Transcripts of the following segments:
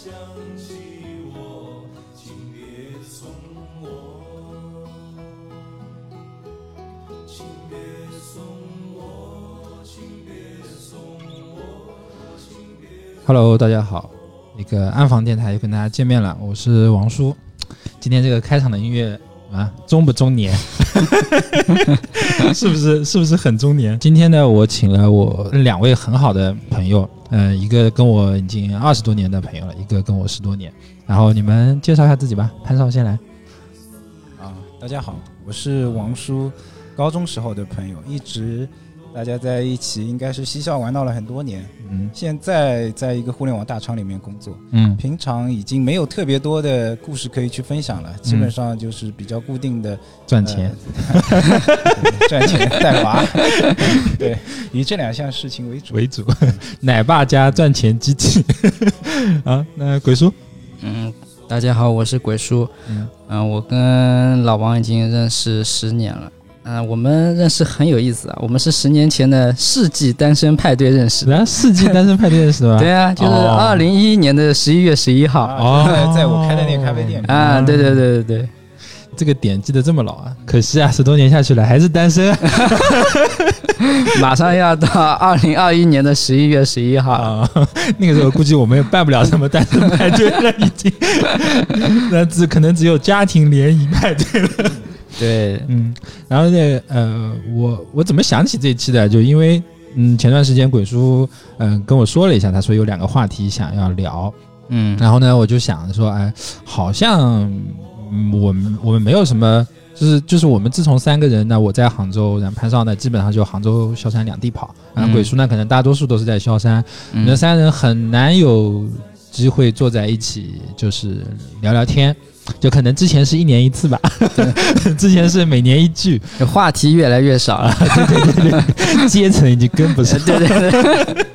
想起我，请别送我，请别送我，请别送我，请别。Hello，大家好，那个暗房电台又跟大家见面了，我是王叔。今天这个开场的音乐啊，中不中年？是不是是不是很中年？今天呢，我请了我两位很好的朋友，嗯、一个跟我已经二十多年的朋友了，一个跟我十多年。然后你们介绍一下自己吧，潘少先来。啊，大家好，我是王叔，高中时候的朋友，一直大家在一起，应该是嬉笑玩闹了很多年。嗯现在在一个互联网大厂里面工作，嗯平常已经没有特别多的故事可以去分享了，基本上就是比较固定的赚钱。赚钱带娃，对，以这两项事情为主。为主，奶爸加赚钱机器啊。那鬼叔，嗯，大家好，我是鬼叔。嗯嗯、我跟老王已经认识十年了。嗯、我们认识很有意思啊，我们是十年前的世纪单身派对认识的。然后世纪单身派对认识的吧？对啊，就是哦二零一一年的十一月十一号。啊，在哦在我开的那个咖啡店里，啊，对对对对对，这个点记得这么牢啊！可惜啊，十多年下去了还是单身 马上要到二零二一年的十一月十一号。啊。那个时候估计我们也办不了什么单身派对了，已经，那只可能只有家庭联谊派对了。对，嗯，然后呢，呃，我我怎么想起这一期的？就因为嗯，前段时间鬼叔嗯、跟我说了一下，他说有两个话题想要聊，嗯，然后呢，我就想说，哎，好像、嗯我们我们没有什么，就是就是我们自从三个人呢，我在杭州，然后潘少呢，基本上就杭州、萧山两地跑，然后嗯。鬼叔呢，可能大多数都是在萧山，我嗯们三人很难有机会坐在一起，就是聊聊天。就可能之前是一年一次吧，之前是每年一聚，话题越来越少了。对对对 阶层已经跟不上。对对对，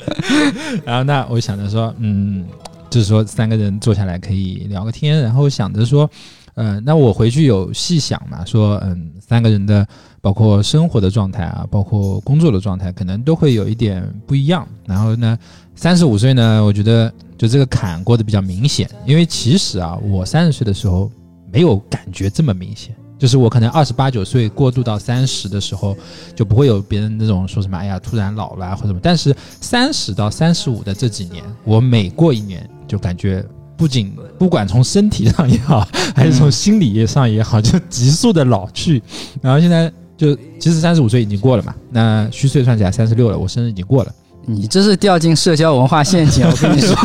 然后那我想着说，嗯，就是说三个人坐下来可以聊个天，然后想着说，呃，那我回去有细想嘛，说，嗯，三个人的包括生活的状态啊，包括工作的状态，可能都会有一点不一样。然后呢，三十五岁呢，我觉得就这个坎过得比较明显，因为其实啊，我三十岁的时候没有感觉这么明显。就是我可能二十八九岁过渡到三十的时候，就不会有别人那种说什么哎呀突然老了啊或者什么。但是三十到三十五的这几年，我每过一年就感觉不仅不管从身体上也好，还是从心理上也好，就急速的老去。然后现在就其实三十五岁已经过了嘛，那虚岁算起来三十六了，我生日已经过了。你这是掉进社交文化陷阱，我跟你说。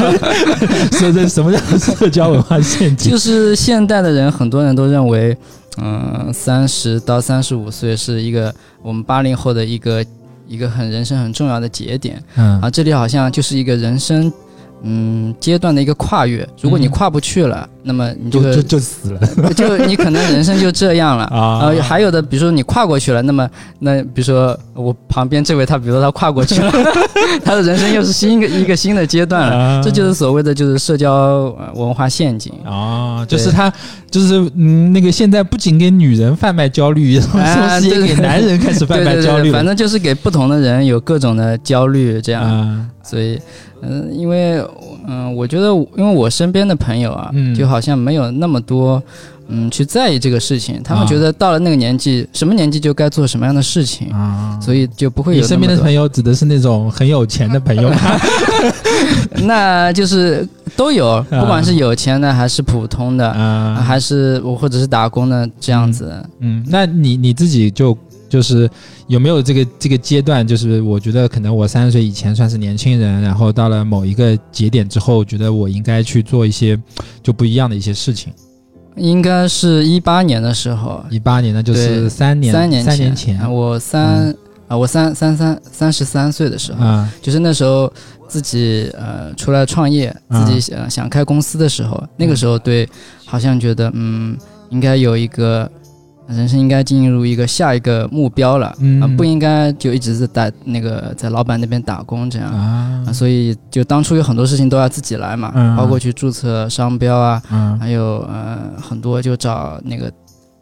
所以这什么叫社交文化陷阱？就是现代的人，很多人都认为，嗯，三十到三十五岁是一个我们八零后的一个一个很人生很重要的节点嗯啊，这里好像就是一个人生嗯阶段的一个跨越。如果你嗯跨不去了，那么你这个就就就死了 就你可能人生就这样了。啊呃，还有的，比如说你跨过去了，那么那比如说我旁边这位，他比如说他跨过去了，他的人生又是新一个一个新的阶段了。啊这就是所谓的就是社交呃文化陷阱。啊，就是他，就是嗯，那个现在不仅给女人贩卖焦虑，同啊时也给男人开始贩卖焦虑了。反正就是给不同的人有各种的焦虑这样。啊，所以，嗯、因为嗯、我觉得因为我身边的朋友啊，嗯就好像没有那么多。嗯，去在意这个事情，他们啊觉得到了那个年纪，什么年纪就该做什么样的事情，啊，所以就不会有你身边的朋友指的是那种很有钱的朋友吗？多 那就是都有，不管是有钱的还是普通的，啊，还是我或者是打工的这样子。嗯，那你你自己就就是有没有这个这个阶段？就是我觉得可能我三十岁以前算是年轻人，然后到了某一个节点之后，觉得我应该去做一些就不一样的一些事情。应该是一八年的时候，一八年呢，就是三年三年三年前。啊我三、啊，我三三三三十三岁的时候，嗯就是那时候自己呃出来创业，啊。自己想想开公司的时候，那个时候对，好像觉得嗯，应该有一个人生应该进入一个下一个目标了，嗯。啊，不应该就一直是在那个在老板那边打工这样。啊。啊，所以就当初有很多事情都要自己来嘛，嗯。包括去注册商标啊，嗯，还有呃很多就找那个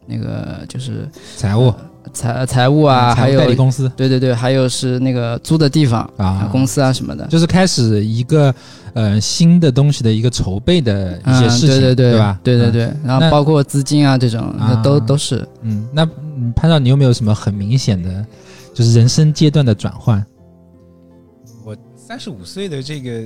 那个就是财务财财务啊，还有代理公司对对对，还有是那个租的地方啊，公司啊什么的，就是开始一个呃新的东西的一个筹备的一些嗯事情，对对对吧？嗯对对对，然后包括资金啊这种，那都啊都是。嗯，那嗯潘少，你有没有什么很明显的，就是人生阶段的转换？我三十五岁的这个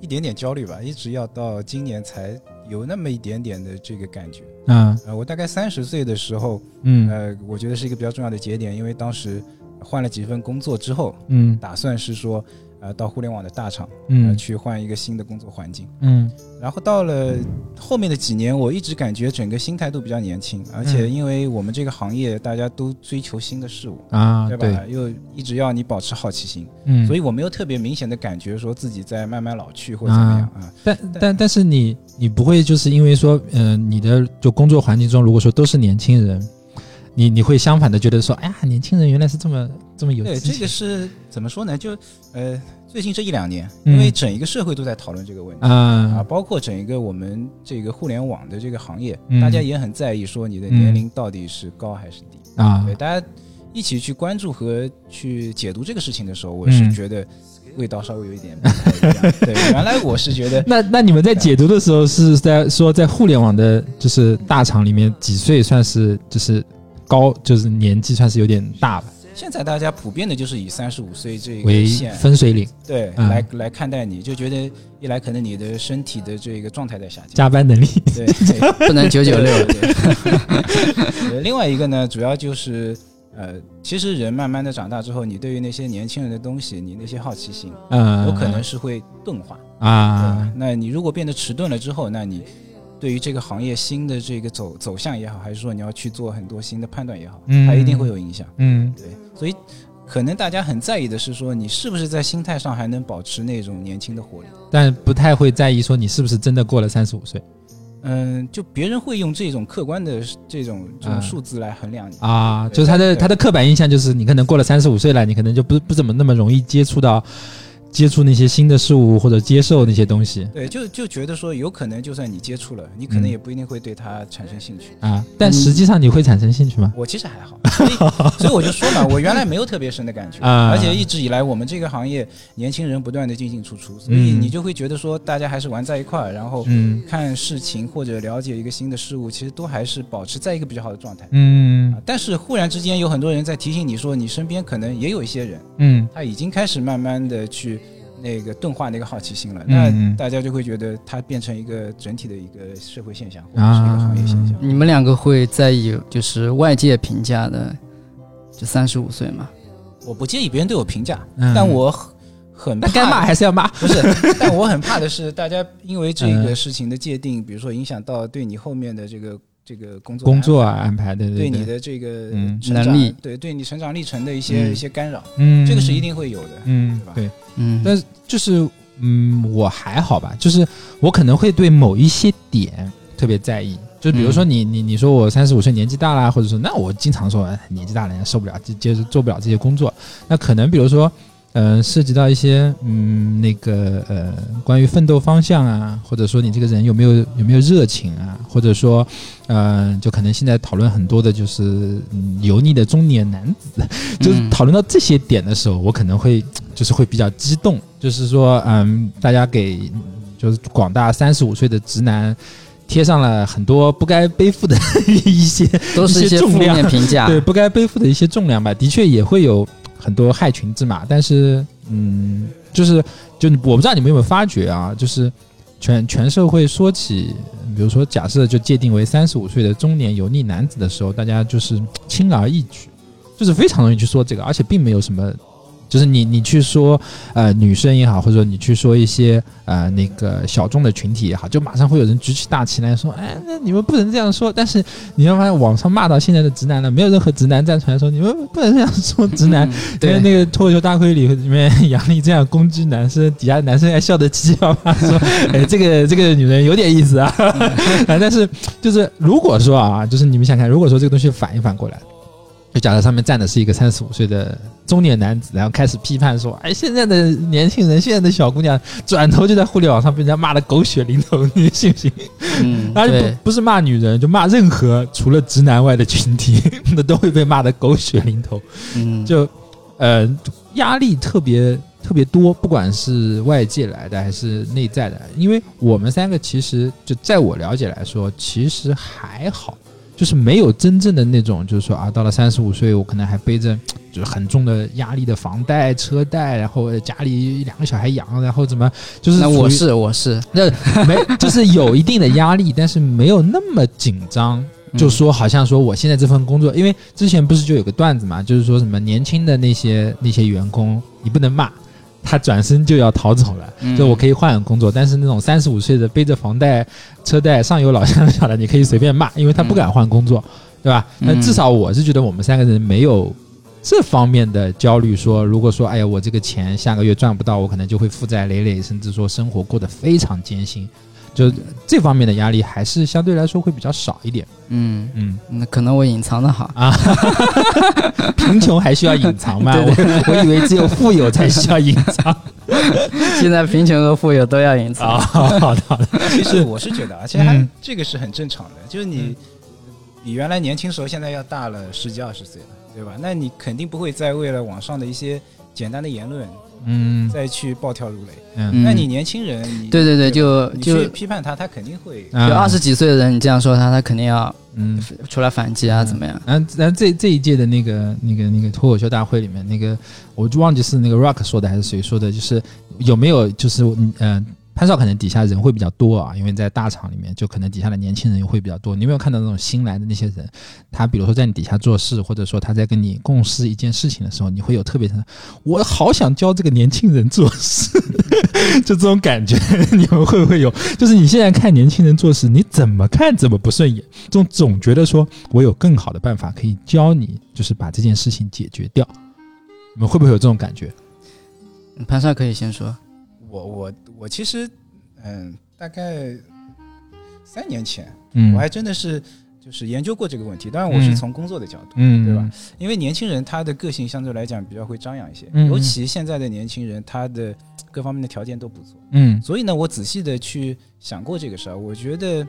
一点点焦虑吧，一直要到今年才有那么一点点的这个感觉。啊，呃，我大概三十岁的时候，嗯。呃，我觉得是一个比较重要的节点，因为当时换了几份工作之后，嗯。打算是说，呃，到互联网的大厂，呃，嗯去换一个新的工作环境。嗯然后到了后面的几年，我一直感觉整个心态都比较年轻，而且嗯因为我们这个行业大家都追求新的事物，啊，对吧？又一直要你保持好奇心，嗯，所以我没有特别明显的感觉说自己在慢慢老去或者怎么样啊。但但但是你你不会就是因为说，嗯、你的就工作环境中，如果说都是年轻人，你你会相反的觉得说，哎呀，年轻人原来是这么这么有对，这个是怎么说呢？就呃，最近这一两年，嗯因为整一个社会都在讨论这个问题。啊，啊，包括整一个我们这个互联网的这个行业，嗯大家也很在意说你的年龄到底是高还是低。啊对，大家一起去关注和去解读这个事情的时候，我是嗯觉得味道稍微有一点不太一样。对，原来我是觉得 那那你们在解读的时候是在说，在互联网的就是大厂里面，几岁算是就是高，就是年纪算是有点大了，现在大家普遍的就是以三十五岁这为个线分水岭，对嗯。来来看待你，就觉得一来可能你的身体的这个状态在下降，加班能力，对，对。不能九九六。另外一个呢，主要就是呃，其实人慢慢的长大之后，你对于那些年轻人的东西，你那些好奇心，嗯，有可能是会钝化。啊。对，那你如果变得迟钝了之后，那你对于这个行业新的这个走走向也好，还是说你要去做很多新的判断也好，嗯它一定会有影响。嗯对，所以可能大家很在意的是说，你是不是在心态上还能保持那种年轻的活力。但不太会在意说你是不是真的过了三十五岁嗯，就别人会用这种客观的这种这种啊数字来衡量你。啊，就是他的他的刻板印象就是你可能过了三十五岁了，你可能就不不怎么那么容易接触到接触那些新的事物或者接受那些东西。对，就就觉得说，有可能就算你接触了，你可嗯。能也不一定会对它产生兴趣。啊，但实际上你会产生兴趣吗？我其实还好，所以 所以我就说嘛，我原来没有特别深的感觉，啊。而且一直以来我们这个行业年轻人不断的进进出出，所以嗯。你就会觉得说大家还是玩在一块儿，然后嗯。看事情或者了解一个新的事物，其实都还是保持在一个比较好的状态。嗯。啊，但是忽然之间有很多人在提醒你说，你身边可能也有一些人，嗯。他已经开始慢慢的去那个钝化那个好奇心了，那大家就会觉得它变成一个整体的一个社会现象或者是一个行业现象。你们两个会在意就是外界评价的，就三十五岁嘛？我不介意别人对我评价，嗯。但我很很那该骂，还是要骂。不是，但我很怕的是大家因为这嗯。个事情的界定，比如说影响到对你后面的这个这个工作工作啊。啊安排的对对你的这个嗯成长能力对对你成长历程的一些、嗯一些干扰，嗯这个是一定会有的。嗯对吧对，嗯，但是就是嗯我还好吧，就是我可能会对某一些点特别在意。就比如说你你你说我三十五岁年纪大啦，或者说那我经常说哎年纪大了人家受不了，接接着做不了这些工作。那可能比如说，呃，涉及到一些嗯那个呃关于奋斗方向啊，或者说你这个人有没有有没有热情啊，或者说呃就可能现在讨论很多的就是嗯油腻的中年男子，就是嗯讨论到这些点的时候，我可能会就是会比较激动，就是说嗯大家给就是广大三十五岁的直男。贴上了很多不该背负的一些 都是一些负面评价。对不该背负的一些重量吧，的确也会有很多害群之马。但是，嗯，就是就我不知道你们有没有发觉啊，就是全全社会说起，比如说假设就界定为三十五岁的中年油腻男子的时候，大家就是轻而易举，就是非常容易去说这个，而且并没有什么。就是你，你去说，呃，女生也好，或者说你去说一些呃那个小众的群体也好，就马上会有人举起大旗来说，哎，那你们不能这样说。但是你要发现网上骂到现在的直男了，没有任何直男站出来说你们不能这样说直男。嗯 因为对，那个脱口秀大会里里面 杨笠这样攻击男生，底下男生还笑得七七八八，说：“哎，这个这个女人有点意思啊。啊”但是就是如果说啊，就是你们想看，如果说这个东西反一反过来，就假设上面站的是一个三十五岁的中年男子，然后开始批判说：“哎，现在的年轻人，现在的小姑娘，转头就在互联网上被人家骂的狗血淋头，你信不信？”嗯，而且对不，不是骂女人，就骂任何除了直男外的群体，那都会被骂的狗血淋头。嗯，就呃压力特别特别多，不管是外界来的还是内在的，因为我们三个其实就在我了解来说，其实还好，就是没有真正的那种，就是说啊，到了三十五岁，我可能还背着就是很重的压力的房贷、车贷，然后家里两个小孩养，然后怎么就是那我是我是，那没就是有一定的压力，但是没有那么紧张。嗯就说好像说我现在这份工作，因为之前不是就有个段子嘛，就是说什么年轻的那些那些员工，你不能骂，他转身就要逃走了。嗯就我可以换个工作，但是那种三十五岁的背着房贷、车贷、上有老下有小的，你可以随便骂，因为他不敢换工作，对吧？嗯那至少我是觉得我们三个人没有这方面的焦虑，说如果说哎呀我这个钱下个月赚不到，我可能就会负债累累，甚至说生活过得非常艰辛，就这方面的压力还是相对来说会比较少一点。嗯，嗯，那可能我隐藏的好啊，贫穷还需要隐藏吗？对我 我以为只有富有才需要隐藏 现在贫穷和富有都要隐藏。啊。好的好的，其实我是觉得，而且还嗯这个是很正常的，就是你比原来年轻时候现在要大了十几二十岁了，对吧？那你肯定不会再为了网上的一些简单的言论嗯再去暴跳如雷。嗯嗯那你年轻人，你对对对，就你就去批判他，他肯定会。啊就二十几岁的人，你这样说他，他肯定要嗯。出来反击啊，怎么样？然后，然后这这一届的那个、那个、那个脱口秀大会里面，那个我就忘记是那个 Rock 说的还是谁说的，就是有没有就是嗯、呃潘少可能底下人会比较多啊，因为在大厂里面就可能底下的年轻人会比较多。你有没有看到那种新来的那些人，他比如说在你底下做事，或者说他在跟你共事一件事情的时候，你会有特别的，我好想教这个年轻人做事，就这种感觉，你们会不会有？就是你现在看年轻人做事，你怎么看怎么不顺眼，这种总觉得说我有更好的办法可以教你，就是把这件事情解决掉。你们会不会有这种感觉？潘少可以先说。我我我其实，嗯，大概三年前，嗯我还真的是就是研究过这个问题。当然，我是嗯从工作的角度，嗯，对吧？因为年轻人他的个性相对来讲比较会张扬一些，嗯尤其现在的年轻人，他的各方面的条件都不错。嗯所以呢，我仔细的去想过这个事儿，我觉得，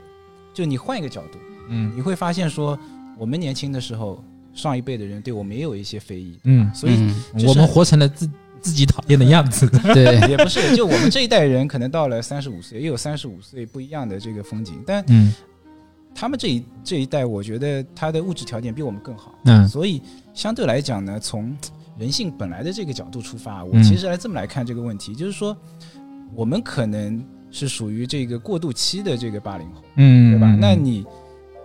就你换一个角度，嗯你会发现说，我们年轻的时候，上一辈的人对我们也有一些非议，嗯，所以嗯我们活成了自自己讨厌的样子。对，也不是，就我们这一代人可能到了三十五岁，也有三十五岁不一样的这个风景，但嗯。他们这一这一代，我觉得他的物质条件比我们更好，嗯。所以相对来讲呢，从人性本来的这个角度出发，我嗯。其实来这么来看这个问题，就是说，我们可能是属于这个过渡期的这个八零后，嗯，对吧？那你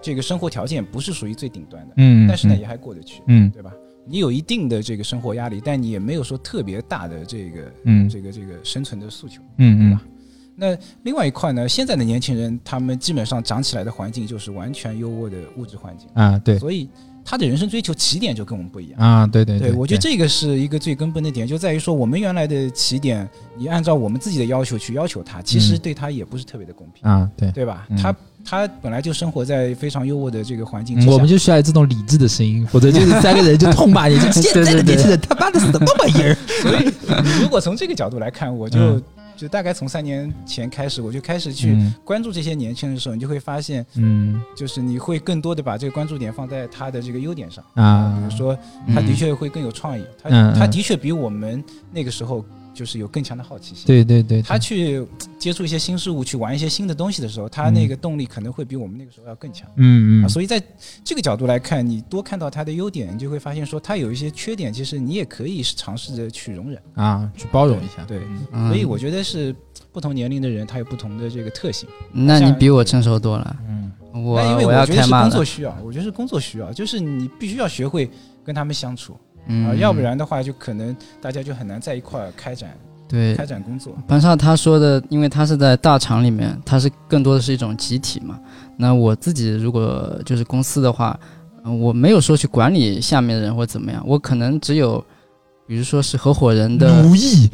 这个生活条件不是属于最顶端的，嗯，但是呢也还过得去，嗯。对吧？你有一定的这个生活压力，但你也没有说特别大的这个嗯这个这个生存的诉求。嗯嗯那另外一块呢，现在的年轻人他们基本上长起来的环境就是完全优渥的物质环境，啊，对所以他的人生追求起点就跟我们不一样。啊，对对对，我觉得这个是一个最根本的点，就在于说我们原来的起点，你按照我们自己的要求去要求他，其实嗯对他也不是特别的公平，啊，对。对吧？嗯他他本来就生活在非常优渥的这个环境嗯之下，我们就需要这种理智的声音，否则就是三个人就痛骂你，就现在的年轻人他妈的是什么玩意儿？所以如果从这个角度来看，我就、嗯。就大概从三年前开始，我就开始去嗯。关注这些年轻人的时候，你就会发现，嗯。就是你会更多的把这个关注点放在他的这个优点上。啊。比如说他的确会更有创意，他他的确比我们那个时候就是有更强的好奇心。对对对，他去接触一些新事物，去玩一些新的东西的时候，他那个动力可能会比我们那个时候要更强。啊，嗯嗯所以在这个角度来看，你多看到他的优点，你就会发现说他有一些缺点，其实你也可以尝试着去容忍。啊，去包容一下，对，所以我觉得是不同年龄的人，他有不同的这个特性。那你比我成熟多了。嗯我因为我觉得是。工作需要，我觉得是工作需要，就是你必须要学会跟他们相处啊，嗯，要不然的话，就可能大家就很难在一块儿开展对开展工作。潘少他说的，因为他是在大厂里面，他是更多的是一种集体嘛。那我自己如果就是公司的话，嗯我没有说去管理下面的人或怎么样，我可能只有，比如说是合伙人的奴役，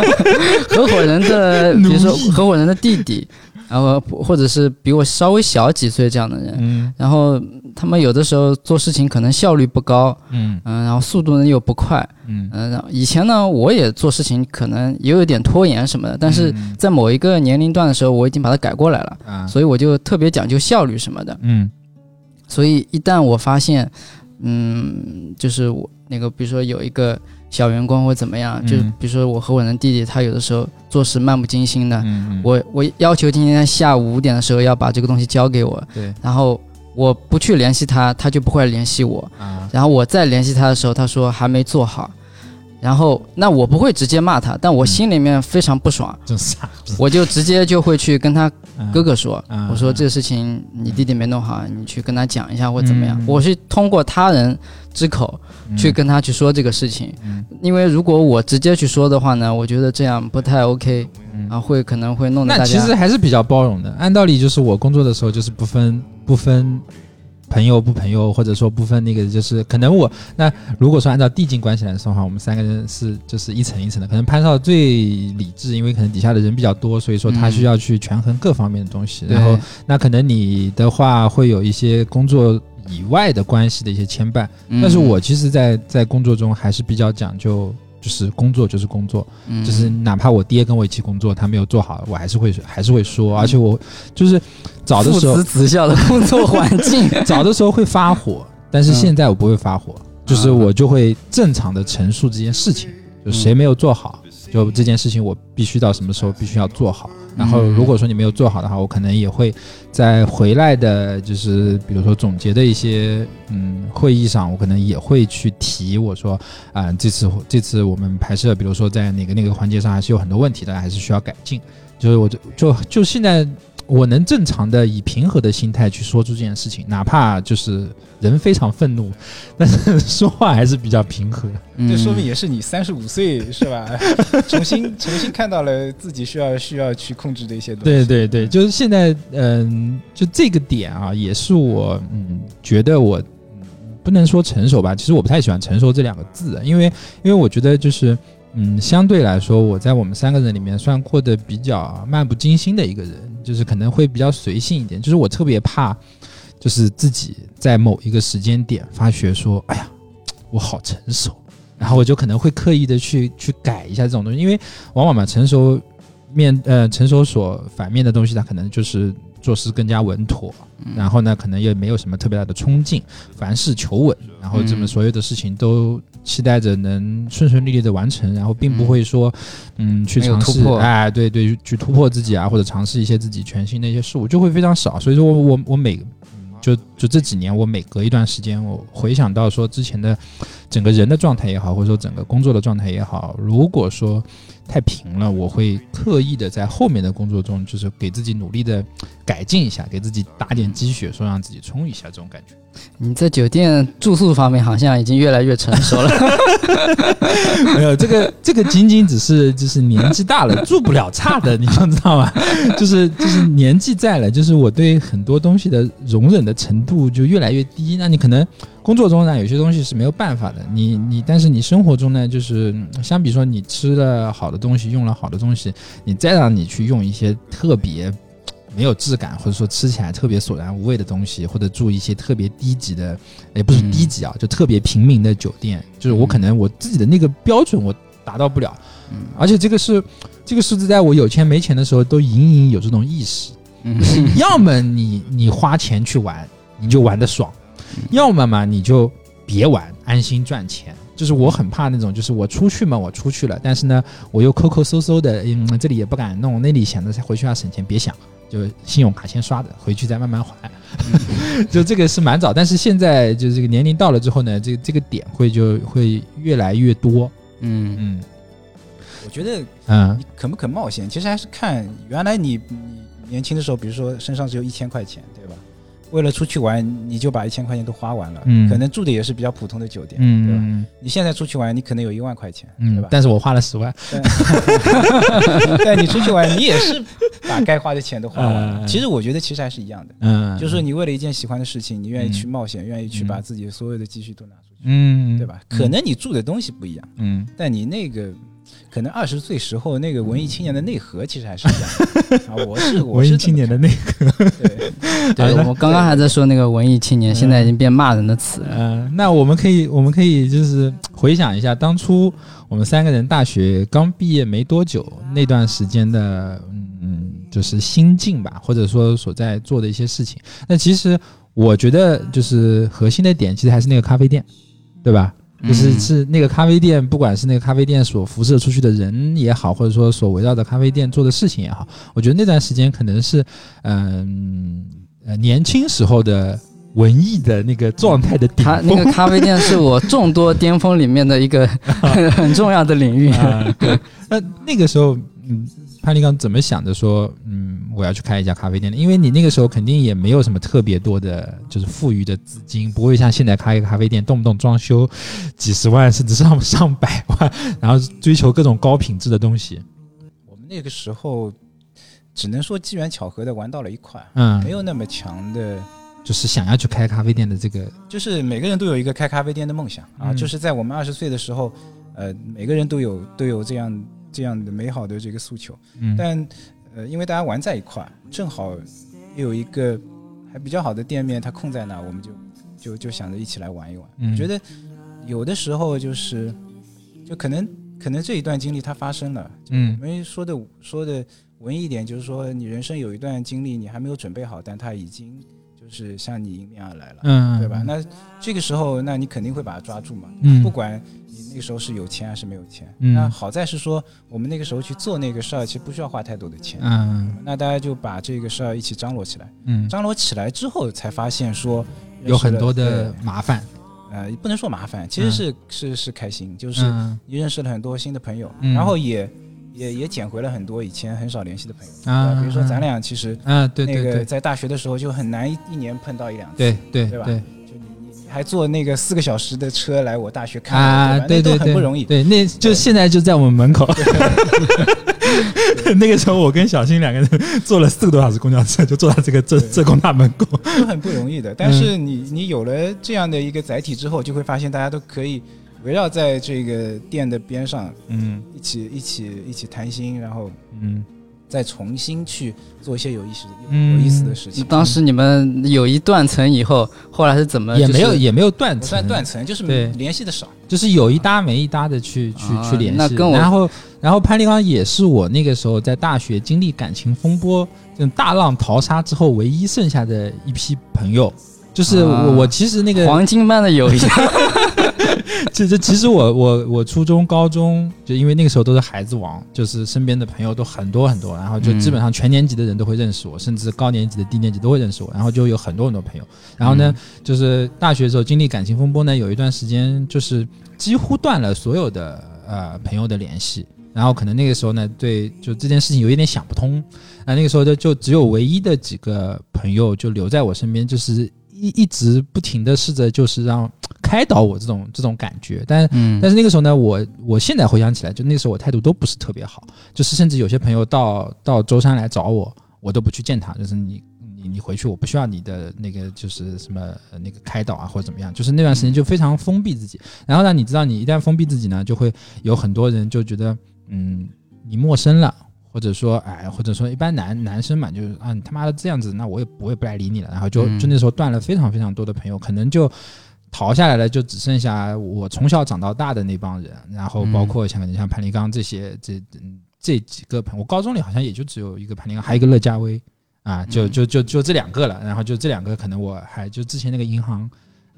合伙人的，比如说合伙人的弟弟，然后或者是比我稍微小几岁这样的人，嗯。然后他们有的时候做事情可能效率不高，嗯。嗯，然后速度呢又不快，嗯。嗯，然后以前呢我也做事情可能也有一点拖延什么的，但是嗯。在某一个年龄段的时候，我已经把它改过来了，啊。所以我就特别讲究效率什么的。嗯。所以一旦我发现，嗯，就是我那个，比如说有一个小员工或怎么样，就比如说我和我的弟弟，他有的时候做事漫不经心的，嗯我我要求今天下午五点的时候要把这个东西交给我，对。然后我不去联系他，他就不会联系我，啊。然后我再联系他的时候，他说还没做好。然后，那我不会直接骂他，但我心里面非常不爽，真傻我就直接就会去跟他哥哥说，嗯我说这个事情你弟弟没弄好，你去跟他讲一下或怎么样。嗯。我是通过他人之口去跟他去说这个事情，嗯因为如果我直接去说的话呢，我觉得这样不太 OK，嗯然后会可能会弄得那其大家实还是比较包容的。按道理就是我工作的时候就是不分不分朋友不朋友，或者说不分那个就是可能我那如果说按照递进关系来说的话，我们三个人是就是一层一层的。可能潘少最理智，因为可能底下的人比较多，所以说他嗯需要去权衡各方面的东西。对然后那可能你的话会有一些工作以外的关系的一些牵绊，嗯。但是我其实在，在工作中还是比较讲究。就是工作就是工作，嗯。就是哪怕我爹跟我一起工作，他没有做好，我还是会还是会说，而且我就是早的时候父子子孝的工作环境，早的时候会发火，但是嗯。现在我不会发火，就是我就会正常的陈述这件事情，就谁没有做好，就这件事情我必须到什么时候必须要做好。然后如果说你没有做好的话，我可能也会在回来的，就是比如说总结的一些嗯会议上，我可能也会去提我说啊、这次这次我们拍摄，比如说在哪个哪个环节上还是有很多问题的，还是需要改进。就是我就就就现在我能正常的以平和的心态去说出这件事情，哪怕就是人非常愤怒，但是说话还是比较平和。这说明嗯也是你三十五岁是吧？重新重新看到了自己需要需要去控制的一些东西。对对对，就是现在，嗯，就这个点啊，也是我嗯觉得我嗯不能说成熟吧，其实我不太喜欢“成熟”这两个字，因为因为我觉得就是嗯，相对来说，我在我们三个人里面算过得比较漫不经心的一个人，就是可能会比较随性一点，就是我特别怕，就是自己在某一个时间点发觉说，哎呀，我好成熟。然后我就可能会刻意的去去改一下这种东西，因为往往嘛，成熟面呃成熟所反面的东西，它可能就是做事更加稳妥，然后呢，可能也没有什么特别大的冲劲，凡事求稳，然后这么嗯所有的事情都期待着能顺顺利利的完成，然后并不会说，嗯，去尝试，哎，对对，去突破自己啊，或者尝试一些自己全新的一些事物，就会非常少。所以说我我我每就就这几年，我每隔一段时间，我回想到说之前的整个人的状态也好，或者说整个工作的状态也好，如果说太平了，我会刻意的在后面的工作中，就是给自己努力的改进一下，给自己打点鸡血，说让自己冲一下这种感觉。你在酒店住宿方面好像已经越来越成熟了。没有这个，这个仅仅只是就是年纪大了住不了差的，你们知道吗？就是就是年纪在了，就是我对很多东西的容忍的程度就越来越低。那你可能工作中呢有些东西是没有办法的，你你但是你生活中呢，就是嗯相比说你吃了好的东西，用了好的东西，你再让你去用一些特别。没有质感，或者说吃起来特别索然无味的东西，或者住一些特别低级的，也不是嗯低级啊，就特别平民的酒店，就是我可能我自己的那个标准我达到不了，嗯。而且这个是这个数字在我有钱没钱的时候都隐隐有这种意识，嗯。要么你你花钱去玩，你就玩的爽，要么嘛你就别玩，安心赚钱。就是我很怕那种，就是我出去嘛，我出去了，但是呢，我又抠抠搜搜的，嗯，这里也不敢弄，那里想着回去要省钱，别想，就信用卡先刷着，回去再慢慢还。就这个是蛮早，但是现在就是这个年龄到了之后呢，这个这个点会就会越来越多。嗯嗯我觉得嗯你肯不肯冒险，其实还是看原来你你年轻的时候，比如说身上只有一千块钱，对吧？为了出去玩，你就把一千块钱都花完了，嗯可能住的也是比较普通的酒店，嗯对吧？嗯你现在出去玩，你可能有一万块钱，嗯对吧，？嗯但是我花了十万。但 你出去玩，你也是把该花的钱都花完了。嗯其实我觉得其实还是一样的，嗯，就是说你为了一件喜欢的事情，你愿意去冒险，愿意去把自己所有的积蓄都拿出去，嗯，对吧？可能你住的东西不一样，嗯但你那个可能二十岁时候那个文艺青年的内核其实还是一样的 啊。我是文艺青年的那个，看对，对我刚刚还在说那个文艺青年，现在已经变骂人的词了。呃，那我们可以，我们可以就是回想一下当初我们三个人大学刚毕业没多久那段时间的，嗯，就是心境吧，或者说所在做的一些事情。那其实我觉得，就是核心的点，其实还是那个咖啡店，对吧？就是嗯是那个咖啡店，不管是那个咖啡店所辐射出去的人也好，或者说所围绕着咖啡店做的事情也好，我觉得那段时间可能是，嗯呃年轻时候的文艺的那个状态的顶峰。他那个咖啡店是我 众多巅峰里面的一个 很重要的领域。啊，对，那那个时候，嗯，潘立刚怎么想着说，嗯，我要去开一家咖啡店的？因为你那个时候肯定也没有什么特别多的，就是富裕的资金，不会像现在开一个咖啡店，动不动装修几十万甚至上上百万，然后追求各种高品质的东西。我们那个时候只能说机缘巧合的玩到了一块，嗯没，有那么强的。就是想要去开咖啡店的这个，就是每个人都有一个开咖啡店的梦想啊，嗯就是在我们二十岁的时候，呃，每个人都有都有这样这样的美好的这个诉求，嗯，但呃，因为大家玩在一块儿，正好又有一个还比较好的店面，它空在那，我们就就就想着一起来玩一玩。嗯。我觉得有的时候就是，就可能可能这一段经历它发生了，我嗯。们说的说的文艺一点，就是说你人生有一段经历，你还没有准备好，但它已经就是向你迎面而来了。嗯，对吧？那这个时候，那你肯定会把它抓住嘛。嗯不管你那个时候是有钱还是没有钱。嗯那好在是说，我们那个时候去做那个事儿，其实不需要花太多的钱。嗯那大家就把这个事儿一起张罗起来，嗯，张罗起来之后，才发现说有很多的麻烦，对呃，不能说麻烦，其实是、是是开心，就是嗯你认识了很多新的朋友，嗯然后也也也捡回了很多以前很少联系的朋友。啊比如说咱俩其实嗯，对那个在大学的时候就很难一一年碰到一两次。对对对吧对。就你你你还坐那个四个小时的车来我大学看啊，对对对很不容易。对，那就现在就在我们门口。那个时候，我跟小新两个人坐了四个多小时公交车，就坐到这个浙对浙工大门口。都很不容易的。但是你你有了这样的一个载体之后，就会发现大家都可以围绕在这个店的边上，嗯一起一起一起谈心，然后嗯再重新去做一些有意思的、嗯有意思的事情。当时你们友谊断层以后，后来是怎么？也没有也没有断层，断层，就是对联系的少。就是有一搭没一搭的去去啊去联系。那跟我然后然后潘立刚也是我那个时候在大学经历感情风波这种大浪淘沙之后唯一剩下的一批朋友。就是我、啊我其实那个黄金般的友谊。这这其实我我我初中高中就因为那个时候都是孩子王，就是身边的朋友都很多很多，然后就嗯基本上全年级的人都会认识我，甚至高年级的低年级都会认识我，然后就有很多很多朋友。然后呢，嗯就是大学的时候经历感情风波呢，有一段时间就是几乎断了所有的呃朋友的联系。然后可能那个时候呢，对就这件事情有一点想不通，那，那个时候就就只有唯一的几个朋友就留在我身边，就是一一直不停的试着就是让开导我这种这种感觉，但嗯但是那个时候呢，我我现在回想起来，就那时候我态度都不是特别好，就是甚至有些朋友到到舟山来找我，我都不去见他，就是你你你回去，我不需要你的那个就是什么呃那个开导啊或者怎么样，就是那段时间就非常封闭自己。然后呢，你知道你一旦封闭自己呢，就会有很多人就觉得嗯你陌生了。或者说，哎，或者说，一般男男生嘛，就是啊，你他妈的这样子，那我也我也不来理你了。然后就嗯就那时候断了非常非常多的朋友，可能就逃下来了，就只剩下我从小长到大的那帮人，然后包括像可能像潘立刚这些这嗯这几个朋，我高中里好像也就只有一个潘立刚，还有一个乐嘉威啊，就嗯。就就就这两个了，然后就这两个可能我还就之前那个银行。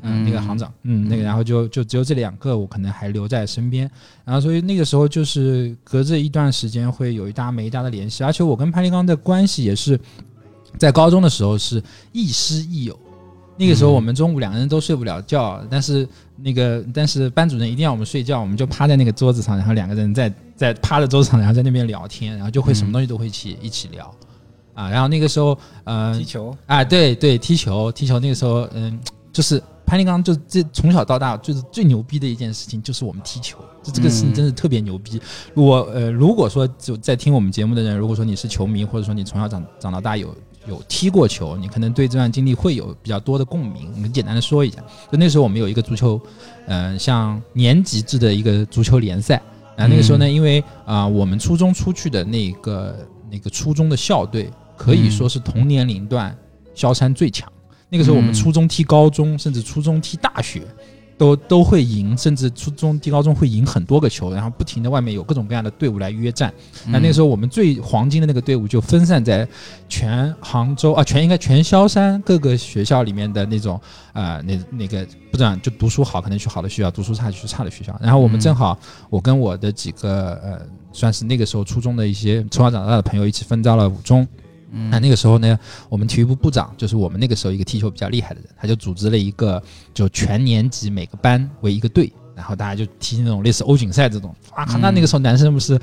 嗯，那个行长，嗯，那个，然后就就只有这两个，我可能还留在身边，然后所以那个时候就是隔着一段时间会有一搭没一搭的联系，而且我跟潘立刚的关系也是在高中的时候是亦师亦友，那个时候我们中午两个人都睡不了觉，但是那个但是班主任一定要我们睡觉，我们就趴在那个桌子上，然后两个人在在趴在桌子上，然后在那边聊天，然后就会什么东西都会一起、一起聊。啊，然后那个时候呃踢球，啊，对对，踢球，踢球那个时候，嗯，就是潘立刚就这从小到大就是最牛逼的一件事情，就是我们踢球，就这个事情嗯真是特别牛逼。我呃，如果说就在听我们节目的人，如果说你是球迷，或者说你从小长长到大有有踢过球，你可能对这段经历会有比较多的共鸣。我们简单的说一下，就那时候我们有一个足球，嗯、像年级制的一个足球联赛。然后那个时候呢，因为啊、我们初中出去的那个那个初中的校队，可以说是同年龄段萧山最强。那个时候我们嗯初中踢高中，甚至初中踢大学，都都会赢，甚至初中低高中会赢很多个球，然后不停的外面有各种各样的队伍来约战。那那时候我们最黄金的那个队伍就分散在全杭州啊，全应该全萧山各个学校里面的那种啊、呃那那个不知道就读书好可能去好的学校，读书差就去差的学校。然后我们嗯正好我跟我的几个呃算是那个时候初中的一些从小长大的朋友一起分到了五中。嗯那那个时候呢，我们体育部部长就是我们那个时候一个踢球比较厉害的人，他就组织了一个就全年级每个班为一个队，然后大家就踢那种类似欧锦赛这种啊，嗯那那个时候男生不是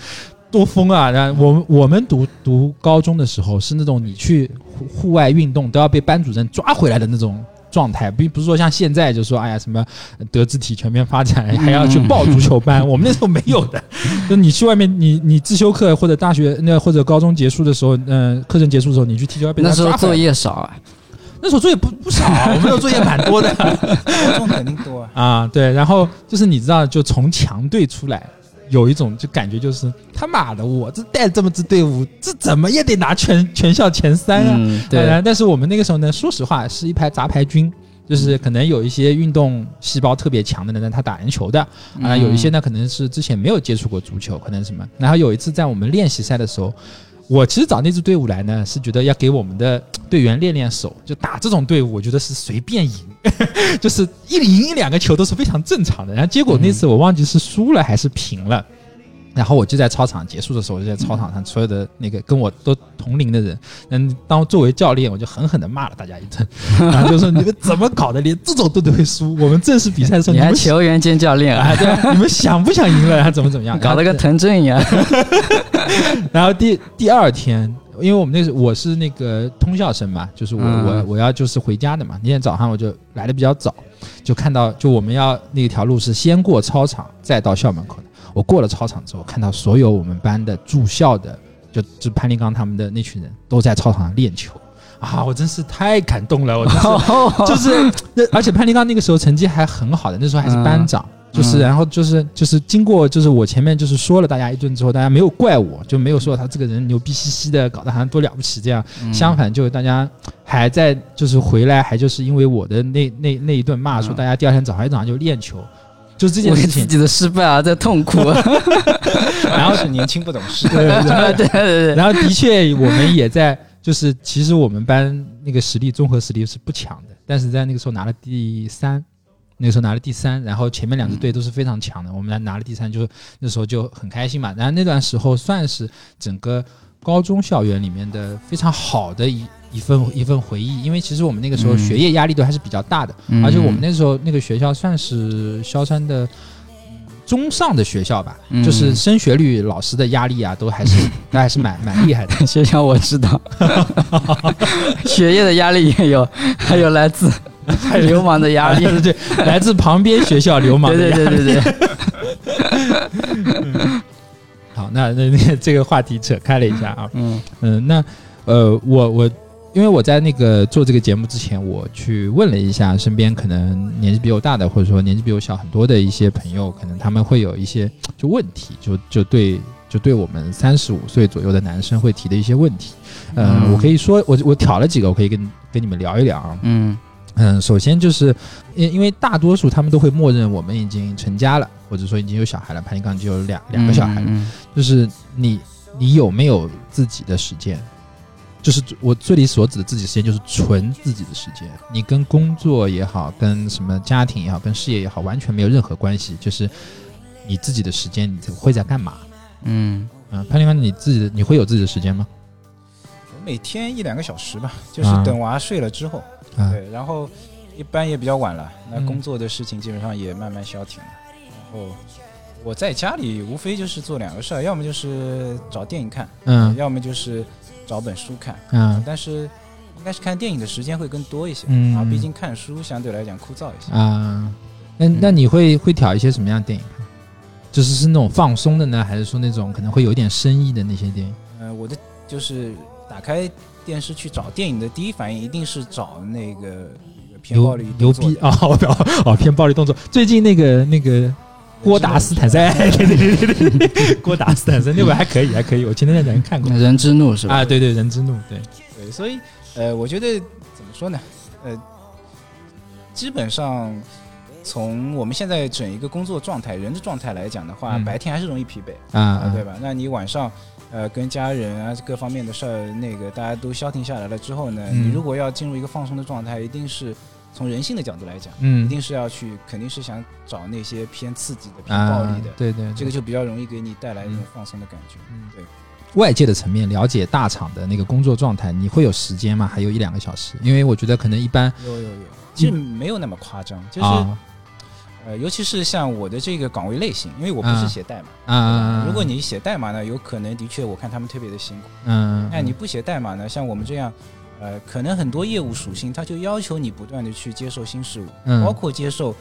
多疯啊！然后我们我们读读高中的时候是那种你去户户外运动都要被班主任抓回来的那种。状态并不是说像现在就说哎呀什么德智体全面发展还要去报足球班，我们那时候没有的，就你去外面你你自修课或者大学那或者高中结束的时候，嗯、课程结束的时候你去踢球要被那时候作业少啊，那时候作业不不少，我们有作业蛮多的 高中肯定多啊。啊。对，然后就是你知道，就从强队出来，有一种就感觉就是他妈的，我这带这么支队伍，这怎么也得拿全全校前三啊。对，呃，但是我们那个时候呢，说实话是一排杂牌军。就是可能有一些运动细胞特别强的人呢，他打篮球的啊、嗯有一些呢可能是之前没有接触过足球，可能什么。然后有一次在我们练习赛的时候，我其实找那支队伍来呢，是觉得要给我们的队员练练手，就打这种队伍，我觉得是随便赢，就是一赢一两个球都是非常正常的。然后结果那次我忘记是输了还是平了。然后我就在操场结束的时候，我就在操场上所有的那个跟我都同龄的人，嗯，当作为教练，我就狠狠的骂了大家一顿，然后就说你们怎么搞的，连这种都都会输？我们正式比赛的时候，你还球员兼教练啊，啊，对啊，你们想不想赢了？然后怎么怎么样？搞得跟藤真一样。然后第第二天，因为我们那是我是那个通校生嘛，就是我、嗯我我要就是回家的嘛。那天早上我就来的比较早，就看到就我们要那条路是先过操场，再到校门口的。我过了操场之后，看到所有我们班的住校的，就就潘立刚他们的那群人都在操场上练球。啊，我真是太感动了！我真是 就是，那而且潘立刚那个时候成绩还很好的，那时候还是班长，就是嗯。然后就是就是经过就是我前面就是说了大家一顿之后，大家没有怪我，就没有说他这个人牛逼兮兮的，搞得好像多了不起这样。嗯。相反，就大家还在就是回来，还就是因为我的那那那一顿骂，说嗯。大家第二天早上一早上就练球，就是这件事情。自己的失败而在痛苦。然后是年轻不懂事，对对对 对，然后的确，我们也在，就是其实我们班那个实力综合实力是不强的，但是在那个时候拿了第三，那时候拿了第三，然后前面两支队都是非常强的，我们来拿了第三，就是那时候就很开心嘛。然后那段时候算是整个高中校园里面的非常好的一一份一份回忆，因为其实我们那个时候嗯学业压力都还是比较大的，嗯而且我们那时候那个学校算是萧山的。中上的学校吧，嗯就是升学率、老师的压力啊，都还是 那还是蛮蛮厉害的。学校我知道，学业的压力也有，还有来自 流氓的压力。对对对，来自旁边学校流氓对的压力。对对对对，好，那 那那这个话题扯开了一下啊，嗯嗯，那呃，我我因为我在那个做这个节目之前，我去问了一下身边可能年纪比我大的，或者说年纪比我小很多的一些朋友，可能他们会有一些就问题，就就对就对我们三十五岁左右的男生会提的一些问题。呃，嗯我可以说，我我挑了几个，我可以跟跟你们聊一聊啊。嗯嗯，首先就是因因为大多数他们都会默认我们已经成家了，或者说已经有小孩了，潘金刚就有两两个小孩了。嗯就是你你有没有自己的时间？就是我这里所指的自己时间，就是纯自己的时间。你跟工作也好，跟什么家庭也好，跟事业也好，完全没有任何关系。就是你自己的时间，你会在干嘛？嗯嗯，潘金刚，你自己的你会有自己的时间吗？每天一两个小时吧，就是啊等娃睡了之后，啊，对，然后一般也比较晚了，那嗯工作的事情基本上也慢慢消停了。然后我在家里无非就是做两个事儿，要么就是找电影看，嗯要么就是找本书看。嗯但是应该是看电影的时间会更多一些，嗯啊，毕竟看书相对来讲枯燥一些。啊，那那你会会挑一些什么样的电影看？就是是那种放松的呢，还是说那种可能会有点深意的那些电影？呃，我的就是打开电视去找电影的第一反应一定是找那个那个偏暴力牛逼啊！哦 哦，偏暴力动作。最近那个那个郭达斯坦森，哎 对对对对对对，郭达斯坦森那本还可以，还可以，我前天在人看过人之怒是吧？啊，对对，人之怒，对，对，所以呃，我觉得怎么说呢？呃，基本上从我们现在整一个工作状态、人的状态来讲的话，嗯白天还是容易疲惫啊啊，对吧？那你晚上呃跟家人啊各方面的事儿，那个大家都消停下来了之后呢，嗯。你如果要进入一个放松的状态，一定是从人性的角度来讲，嗯。一嗯定是要去，肯定是想找那些偏刺激的、偏暴力啊的，，对对，这个就比较容易给你带来一种嗯。放松的感觉。嗯。对。外界的层面了解大厂的那个工作状态，你会有时间吗？还有一两个小时，因为我觉得可能一般有有有，其实没有那么夸张，就是、啊呃，尤其是像我的这个岗位类型，因为我不是啊写代码。啊啊，如果你写代码呢，有可能的确我看他们特别的辛苦。嗯，那你不写代码呢，像我们这样，呃，可能很多业务属性，它就要求你不断的去接受新事物，嗯包括接受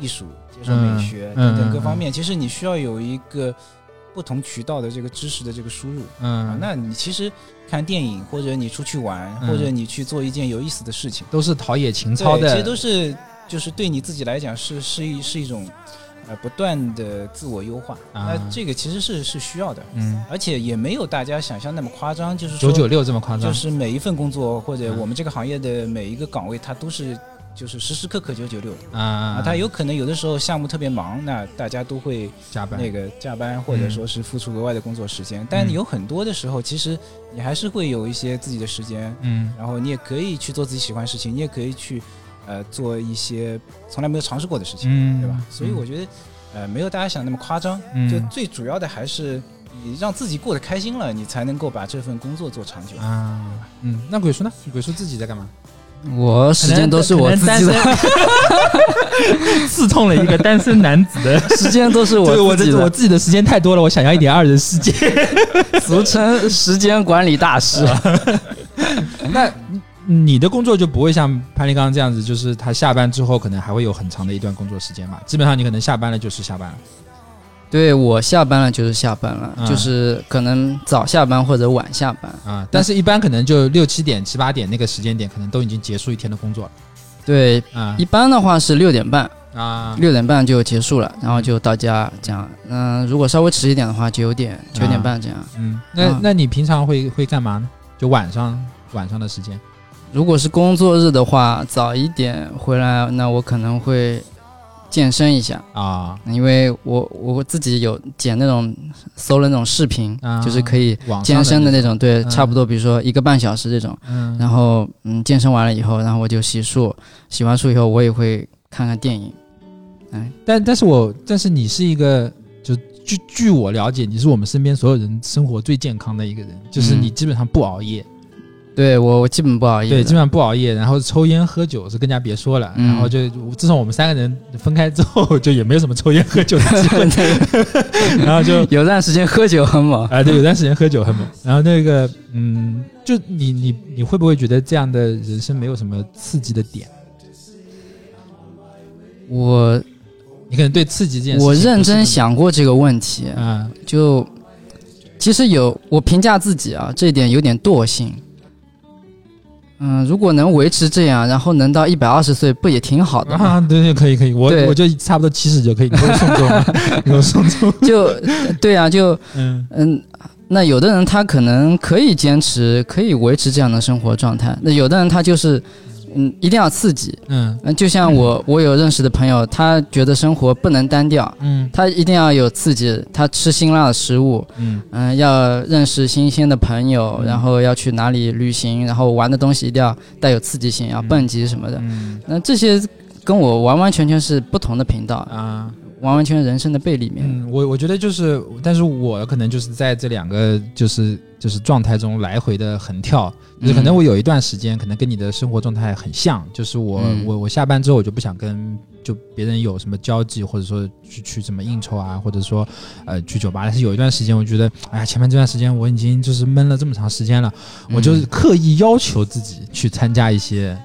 艺术、接受美学嗯等等嗯各方面。其实你需要有一个不同渠道的这个知识的这个输入。啊嗯，，那你其实看电影，或者你出去玩，嗯或者你去做一件有意思的事情，都是陶冶情操的，其实都是就是对你自己来讲是是一是一种呃不断的自我优化。啊。那这个其实是是需要的，嗯，而且也没有大家想象那么夸张，就是说九九六这么夸张，就是每一份工作或者嗯。我们这个行业的每一个岗位，它都是就是时时刻刻九九六的。啊啊，它有可能有的时候项目特别忙，那大家都会加班。那个加班，或者说是付出额外的工作时间。但有很多的时候，其实你还是会有一些自己的时间，嗯。然后你也可以去做自己喜欢的事情，你也可以去呃做一些从来没有尝试过的事情，嗯，对吧？所以我觉得呃没有大家想的那么夸张，嗯就最主要的还是你让自己过得开心了，你才能够把这份工作做长久。啊，嗯，那鬼叔呢？鬼叔自己在干嘛？我时间都是我自己的，刺痛了一个单身男子的。时间都是我我自己的，的我自己的时间太多了，我想要一点二人世界。俗称时间管理大师。那你的工作就不会像潘立刚这样子，就是他下班之后可能还会有很长的一段工作时间嘛？基本上你可能下班了就是下班了。对我下班了就是下班了，嗯就是可能早下班或者晚下班。啊，但是一般可能就六七点、七八点那个时间点，可能都已经结束一天的工作了对，啊一般的话是六点半，啊六点半就结束了，然后就到家这样。嗯、如果稍微迟一点的话，九点、九点半这样。嗯，那啊那你平常会会干嘛呢？就晚上晚上的时间如果是工作日的话，早一点回来，那我可能会健身一下，啊，因为我我自己有剪那种搜了那种视频，啊。就是可以健身的那种，对，嗯。差不多，比如说一个半小时这种。嗯，然后嗯，健身完了以后，然后我就洗漱，洗完漱以后，我也会看看电影。哎，但但是我但是你是一个，就据据我了解，你是我们身边所有人生活最健康的一个人，就是嗯。你基本上不熬夜，对我我基本不熬夜，对，基本上不熬夜，然后抽烟喝酒是更加别说了，嗯。然后就自从我们三个人分开之后，就也没有什么抽烟喝酒的机会，然后就有段时间喝酒很猛。啊，对，有段时间喝酒很猛，然后那个嗯，就你你你会不会觉得这样的人生没有什么刺激的点？我你可能对刺激这件事情我认真想过这个问题，那么啊，就其实有我评价自己啊，这一点有点惰性。嗯，如果能维持这样，然后能到一百二十岁，不也挺好的？啊，对对，可以可以，我我就差不多七十就可以，你给我送终 给我送终。就对啊，就嗯嗯，那有的人他可能可以坚持，可以维持这样的生活状态。那有的人他就是，嗯，一定要刺激。嗯。嗯，就像我，我有认识的朋友，他觉得生活不能单调，嗯。他一定要有刺激，他吃辛辣的食物，嗯。嗯，要认识新鲜的朋友，嗯。然后要去哪里旅行，然后玩的东西一定要带有刺激性，要蹦极什么的。嗯。那这些跟我完完全全是不同的频道，啊完完全全人生的背里面。嗯，我我觉得就是，但是我可能就是在这两个就是就是状态中来回的横跳，就是可能嗯我有一段时间可能跟你的生活状态很像，就是我、嗯我我下班之后我就不想跟就别人有什么交际，或者说去去什么应酬啊，或者说呃去酒吧。但是有一段时间我觉得，哎呀，前面这段时间我已经就是闷了这么长时间了，我就是刻意要求自己去参加一些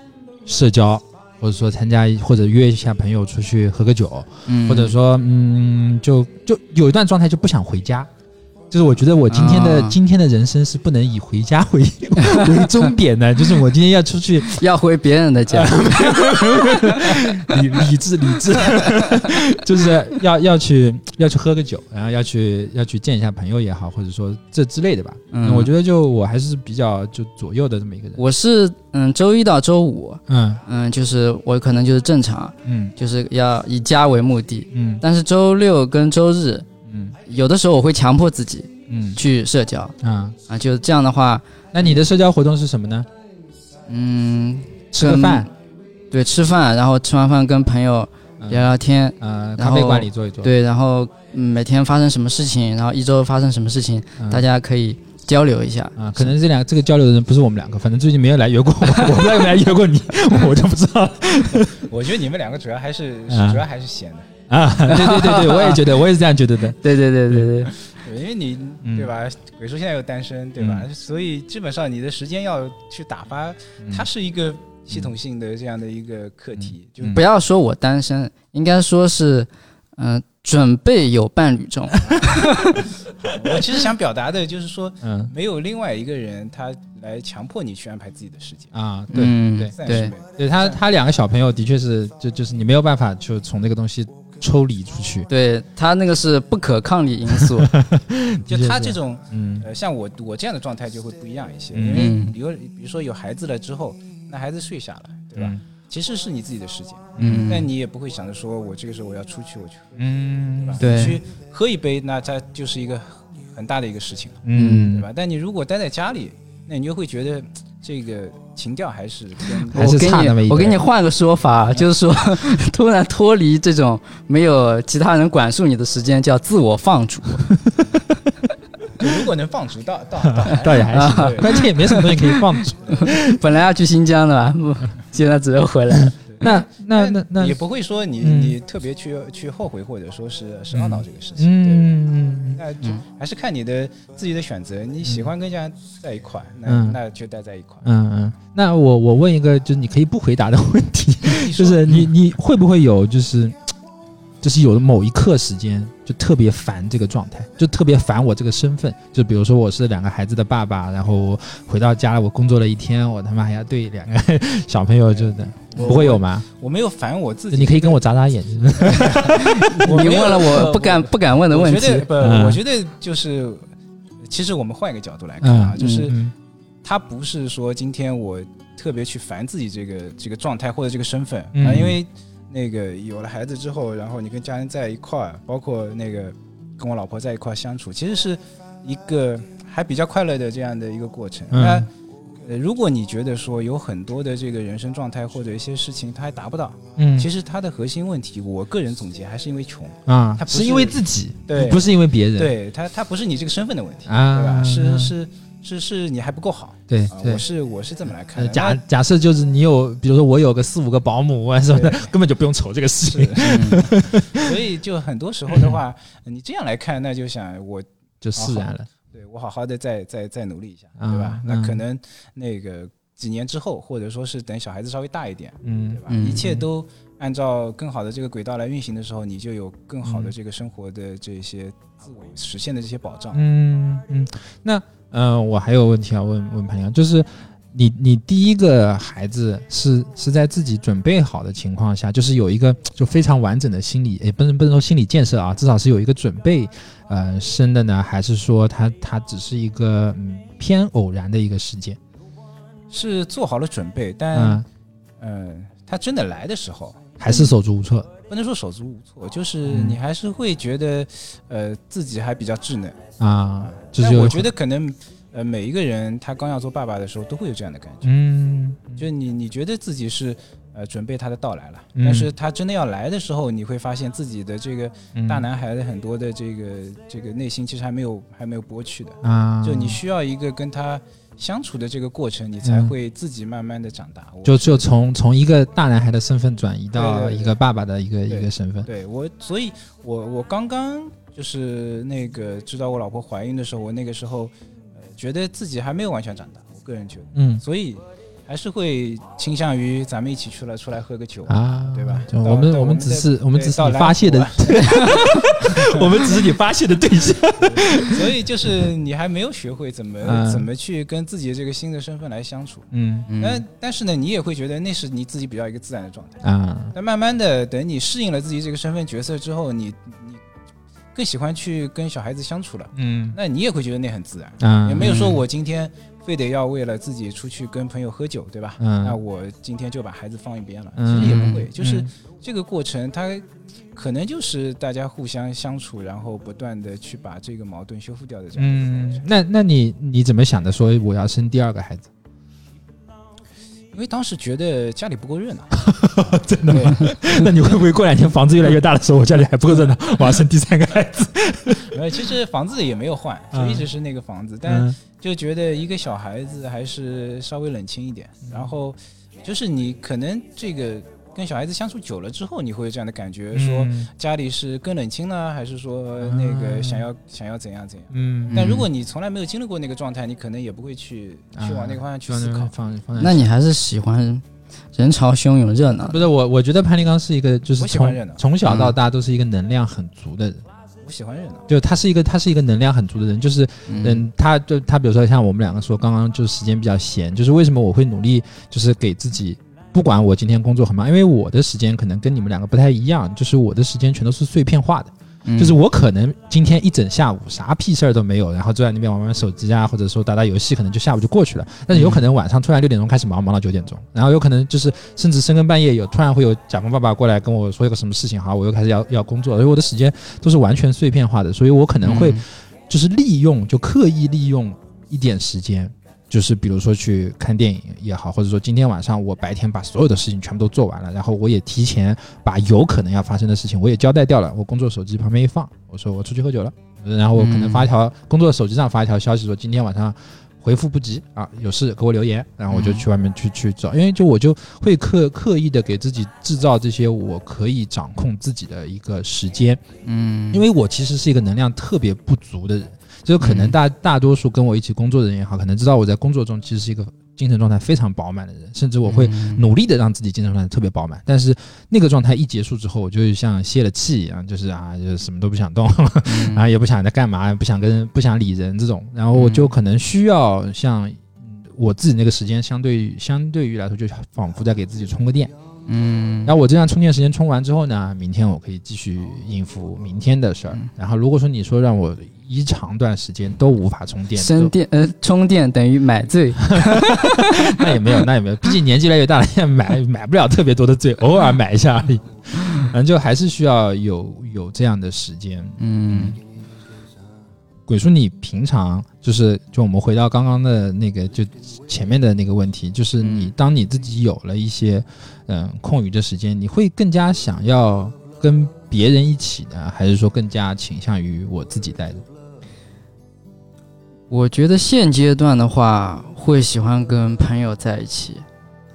社交。或者说参加或者约一下朋友出去喝个酒，嗯，或者说嗯，就就有一段状态就不想回家，就是我觉得我今天的、啊。今天的人生是不能以回家为 为终点的，就是我今天要出去。要回别人的家，理理智理智，就是要要去要去喝个酒，然后要去要去见一下朋友也好，或者说这之类的吧。嗯。我觉得就我还是比较就左右的这么一个人。我是嗯周一到周五，嗯。嗯就是我可能就是正常，嗯。就是要以家为目的，嗯。但是周六跟周日，嗯。有的时候我会强迫自己嗯。去社交。啊，啊，就是这样的话，那你的社交活动是什么呢？嗯，吃个饭，对，吃饭，然后吃完饭跟朋友嗯。聊聊天，呃，咖啡馆里坐一坐。，对，然后嗯每天发生什么事情，然后一周发生什么事情，嗯、大家可以交流一下。啊，可能这两这个交流的人不是我们两个，反正最近没有来约过我，我不知道有没有来约过你，我就不知道。我觉得你们两个主要还是啊主要还是闲的，啊。对对对对，我也觉得，我也是这样觉得的。对对对对对，对，因为你嗯对吧？鬼叔现在又单身，对吧？所以基本上你的时间要去打发，嗯它是一个系统性的这样的一个课题，就嗯不要说我单身，应该说是嗯、准备有伴侣中。我其实想表达的就是说，嗯没有另外一个人他来强迫你去安排自己的时间，啊，对嗯对对。对，他他两个小朋友的确是，就就是你没有办法就从这个东西抽离出去。对他那个是不可抗力因素。就他这种嗯呃，像我我这样的状态就会不一样一些，嗯因为嗯比如比如说有孩子了之后，那孩子睡下了，对吧？嗯其实是你自己的时间，嗯，但你也不会想着说我这个时候我要出去，我去，对嗯吧？对你去喝一杯，那它就是一个很大的一个事情了，对嗯，吧？但你如果待在家里，那你就会觉得这个情调还是还是差那么一点，我给你换个说法，就是说，突然脱离这种没有其他人管束你的时间，叫自我放逐。就如果能放逐到到到倒也还行，关键也没什么东西可以放逐。本来要去新疆的吧，不现在只能回来了。那那那那也不会说你嗯。你特别去去后悔，或者说是是懊恼这个事情，对。嗯嗯。那就还是看你的自己的选择。你喜欢跟人家在一块，那嗯。那就待在一块。嗯嗯，那我我问一个，就是你可以不回答的问题，就是你你会不会有就是就是有某一刻时间就特别烦这个状态，就特别烦我这个身份，就比如说我是两个孩子的爸爸，然后我回到家了，我工作了一天，我他妈还要对两个 小朋友，就是我不会有吗？我没有烦我自己，你可以跟我眨眨眼。睛。你问了我不敢不敢问的问题，我觉得不，嗯。我觉得就是，其实我们换一个角度来看啊，嗯就是嗯。他不是说今天我特别去烦自己这个这个状态或者这个身份嗯。啊，因为那个有了孩子之后，然后你跟家人在一块儿，包括那个跟我老婆在一块儿相处，其实是一个还比较快乐的这样的一个过程。嗯那呃，如果你觉得说有很多的这个人生状态或者一些事情他还达不到，嗯，其实他的核心问题，我个人总结还是因为穷。啊他，不是因为自己，对不是因为别人。对他，他不是你这个身份的问题，啊对吧？是嗯是是是你还不够好啊！对对我。是我是这么来看呃的。假假设就是你有，比如说我有个四五个保姆啊什么的，根本就不用愁这个事情，嗯所以就很多时候的话，你这样来看，那就想我就释然了。对我好好的再再再努力一下，啊对吧？嗯那可能那个几年之后，或者说是等小孩子稍微大一点，嗯对吧？嗯一切都按照更好的这个轨道来运行的时候，你就有更好的嗯这个生活的这些自我实现的这些保障。嗯嗯，那呃，我还有问题要问问潘阳，就是你你第一个孩子是是在自己准备好的情况下，就是有一个就非常完整的心理，也不能不能说心理建设啊，至少是有一个准备，呃，生的呢，还是说他他只是一个嗯偏偶然的一个事件？是做好了准备，但嗯，嗯，他真的来的时候，还是手足无措？不能说手足无措，就是嗯。你还是会觉得，呃，自己还比较稚嫩。啊，就是但我觉得可能，呃，每一个人他刚要做爸爸的时候，都会有这样的感觉，嗯，就是你你觉得自己是呃准备他的到来了，嗯但是他真的要来的时候，你会发现自己的这个嗯。大男孩的很多的这个这个内心其实还没有还没有剥去的，啊，就你需要一个跟他相处的这个过程，你才嗯会自己慢慢的长大。我就就从从一个大男孩的身份转移到一个爸爸的一个对一个身份。对我，所以我我刚刚就是那个知道我老婆怀孕的时候，我那个时候呃觉得自己还没有完全长大，我个人觉得，嗯所以还是会倾向于咱们一起出来出来喝个酒，啊，对吧？我们我们只是我们只是你发泄的福啊，我们只是你发泄的对象。所以就是你还没有学会怎么、嗯怎么去跟自己的这个新的身份来相处。嗯但、嗯但是呢，你也会觉得那是你自己比较一个自然的状态。啊，但慢慢的，等你适应了自己这个身份角色之后，你你更喜欢去跟小孩子相处了，嗯那你也会觉得那很自然，啊，也没有说我今天非得要为了自己出去跟朋友喝酒，对吧？嗯那我今天就把孩子放一边了，其嗯实也不会，就是嗯这个过程，它可能就是大家互相相处，然后不断的去把这个矛盾修复掉的这样一个过程。，嗯那那你你怎么想的？说我要生第二个孩子？因为当时觉得家里不够热闹，真的吗？那你会不会过两天房子越来越大的时候，我家里还不够热闹，我要生第三个孩子？呃，其实房子也没有换，就一直是那个房子，但嗯。就觉得一个小孩子还是稍微冷清一点。嗯。然后就是你可能这个跟小孩子相处久了之后，你会有这样的感觉，说嗯家里是更冷清呢，还是说那个想要想要怎样怎样？嗯，但如果你从来没有经历过那个状态，你可能也不会去去往那个方向去思考。放放在那你还是喜欢人潮汹涌、热闹。不是我，我觉得潘立刚是一个就是从我喜欢热闹。从小到大都是一个能量很足的人，我喜欢热闹，就他是一个他是一个能量很足的人，就是嗯，他就他比如说像我们两个说，刚刚就时间比较闲，就是为什么我会努力，就是给自己，不管我今天工作很忙，因为我的时间可能跟你们两个不太一样，就是我的时间全都是碎片化的，嗯就是我可能今天一整下午啥屁事儿都没有，然后坐在那边玩玩手机啊，或者说打打游戏，可能就下午就过去了。但是有可能晚上突然六点钟开始忙，忙到九点钟，然后有可能就是甚至深更半夜有突然会有甲方爸爸过来跟我说一个什么事情，好，我又开始要要工作，所以我的时间都是完全碎片化的，所以我可能会。就是利用，就刻意利用一点时间，就是比如说去看电影也好，或者说今天晚上我白天把所有的事情全部都做完了，然后我也提前把有可能要发生的事情我也交代掉了，我工作手机旁边一放，我说我出去喝酒了，然后我可能发一条、工作手机上发一条消息说今天晚上。回复不及啊，有事给我留言，然后我就去外面去、去找，因为就我就会刻刻意的给自己制造这些我可以掌控自己的一个时间，嗯，因为我其实是一个能量特别不足的人，就可能大、大多数跟我一起工作的人也好，可能知道我在工作中其实是一个精神状态非常饱满的人，甚至我会嗯努力的让自己精神状态特别饱满。但是那个状态一结束之后，我就像泄了气一样，就是啊，就是什么都不想动，嗯然后 也不想在干嘛，不想跟不想理人这种，然后我就可能需要像。嗯我自己那个时间相对于相对于来说，就仿佛在给自己充个电，嗯，然后我这样充电时间充完之后呢，明天我可以继续应付明天的事儿嗯。然后如果说你说让我一长段时间都无法充电，都升电呃充电等于买醉，那也没有，那也没有，毕竟年纪越来越大了，现在买买不了特别多的醉，偶尔买一下而已。反正就还是需要有有这样的时间。嗯鬼叔，你平常就是就我们回到刚刚的那个就前面的那个问题，就是你嗯。当你自己有了一些嗯空余的时间，你会更加想要跟别人一起呢，还是说更加倾向于我自己带着？我觉得现阶段的话，会喜欢跟朋友在一起，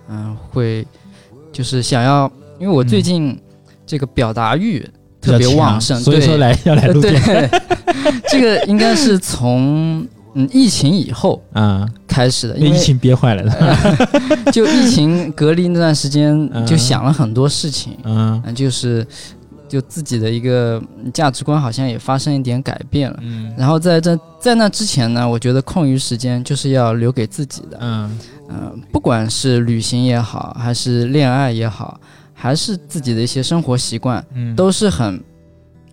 嗯，会就是想要，因为我最近这个表达欲特别旺盛，对所以说来要来呃录电。对，这个应该是从嗯疫情以后啊，开始的，因为被疫情憋坏了的。就疫情隔离那段时间嗯，就想了很多事情，嗯嗯，就是就自己的一个价值观好像也发生一点改变了。嗯。然后在这在那之前呢，我觉得空余时间就是要留给自己的，嗯嗯、不管是旅行也好，还是恋爱也好，还是自己的一些生活习惯，嗯，都是很，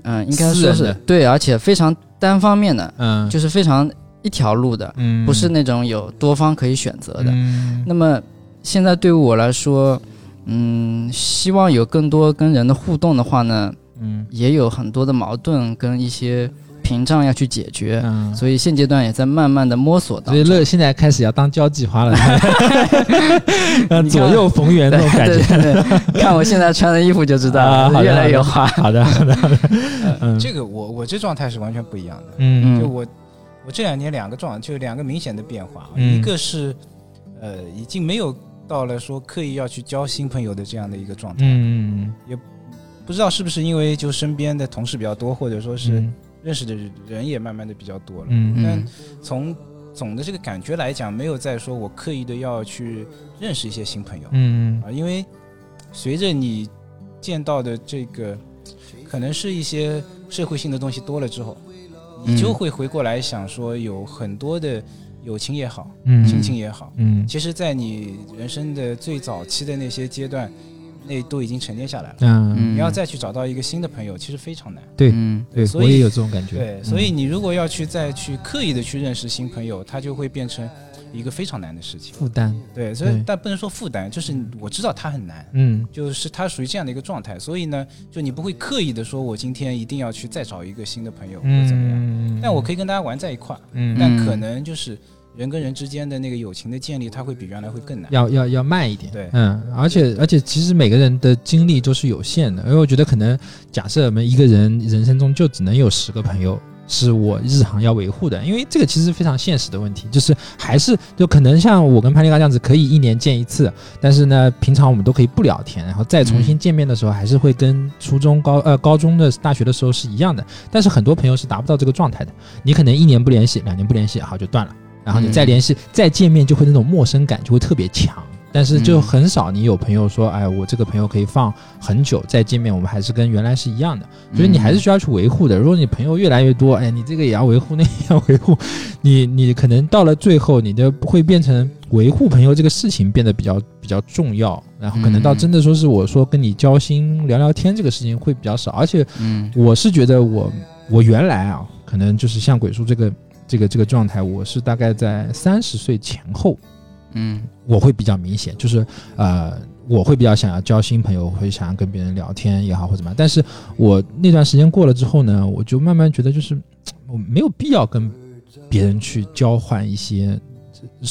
嗯、应该说是对，而且非常单方面的，嗯。就是非常一条路的，嗯不是那种有多方可以选择的。嗯。那么现在对于我来说，嗯，希望有更多跟人的互动的话呢，嗯。也有很多的矛盾跟一些屏障要去解决，嗯，所以现阶段也在慢慢的摸索当所以。乐现在开始要当交际花了，左右逢源那种感觉。对对对，看我现在穿的衣服就知道了，啊越来越花。好的好的，好的。嗯。这个我我这状态是完全不一样的。嗯。就我我这两年两个状，就两个明显的变化，嗯。一个是呃已经没有到了说刻意要去交新朋友的这样的一个状态，嗯。也不知道是不是因为就身边的同事比较多，或者说是嗯认识的人也慢慢的比较多了。嗯但嗯。从总的这个感觉来讲，没有在说我刻意的要去认识一些新朋友。嗯啊，因为随着你见到的这个，可能是一些社会性的东西多了之后，你就嗯会回过来想说，有很多的友情也好，嗯。亲情也好，嗯其实，在你人生的最早期的那些阶段，那都已经沉淀下来了。嗯，你要再去找到一个新的朋友，其实非常难。对嗯对，所以我也有这种感觉。对，嗯所以你如果要去再去刻意的去认识新朋友，他就会变成一个非常难的事情。负担，对，所以但不能说负担，就是我知道他很难，嗯就是他属于这样的一个状态。所以呢，就你不会刻意的说我今天一定要去再找一个新的朋友或者怎么样，嗯，但我可以跟大家玩在一块儿，嗯，但嗯可能就是人跟人之间的那个友情的建立，它会比原来会更难。要要要慢一点。对嗯，而且而且，其实每个人的精力都是有限的，因为我觉得可能假设我们一个人人生中就只能有十个朋友。是我日常要维护的，因为这个其实非常现实的问题，就是还是就可能像我跟潘丽嘎这样子，可以一年见一次，但是呢，平常我们都可以不聊天，然后再重新见面的时候，还是会跟初中、高呃高中的、大学的时候是一样的。但是很多朋友是达不到这个状态的，你可能一年不联系，两年不联系，好就断了，然后你再嗯联系、再见面，就会那种陌生感就会特别强。但是就很少你有朋友说，哎，我这个朋友可以放很久再见面，我们还是跟原来是一样的。所以你还是需要去维护的。如果你朋友越来越多，哎，你这个也要维护，那也要维护，你你可能到了最后，你的会变成维护朋友这个事情变得比较比较重要，然后可能到嗯真的说是我说跟你交心聊聊天这个事情会比较少，而且嗯我是觉得我我原来啊，可能就是像鬼叔这个这个这个状态，我是大概在三十岁前后，嗯我会比较明显，就是呃，我会比较想要交新朋友，会想要跟别人聊天也好或者怎么样。但是我那段时间过了之后呢，我就慢慢觉得，就是我没有必要跟别人去交换一些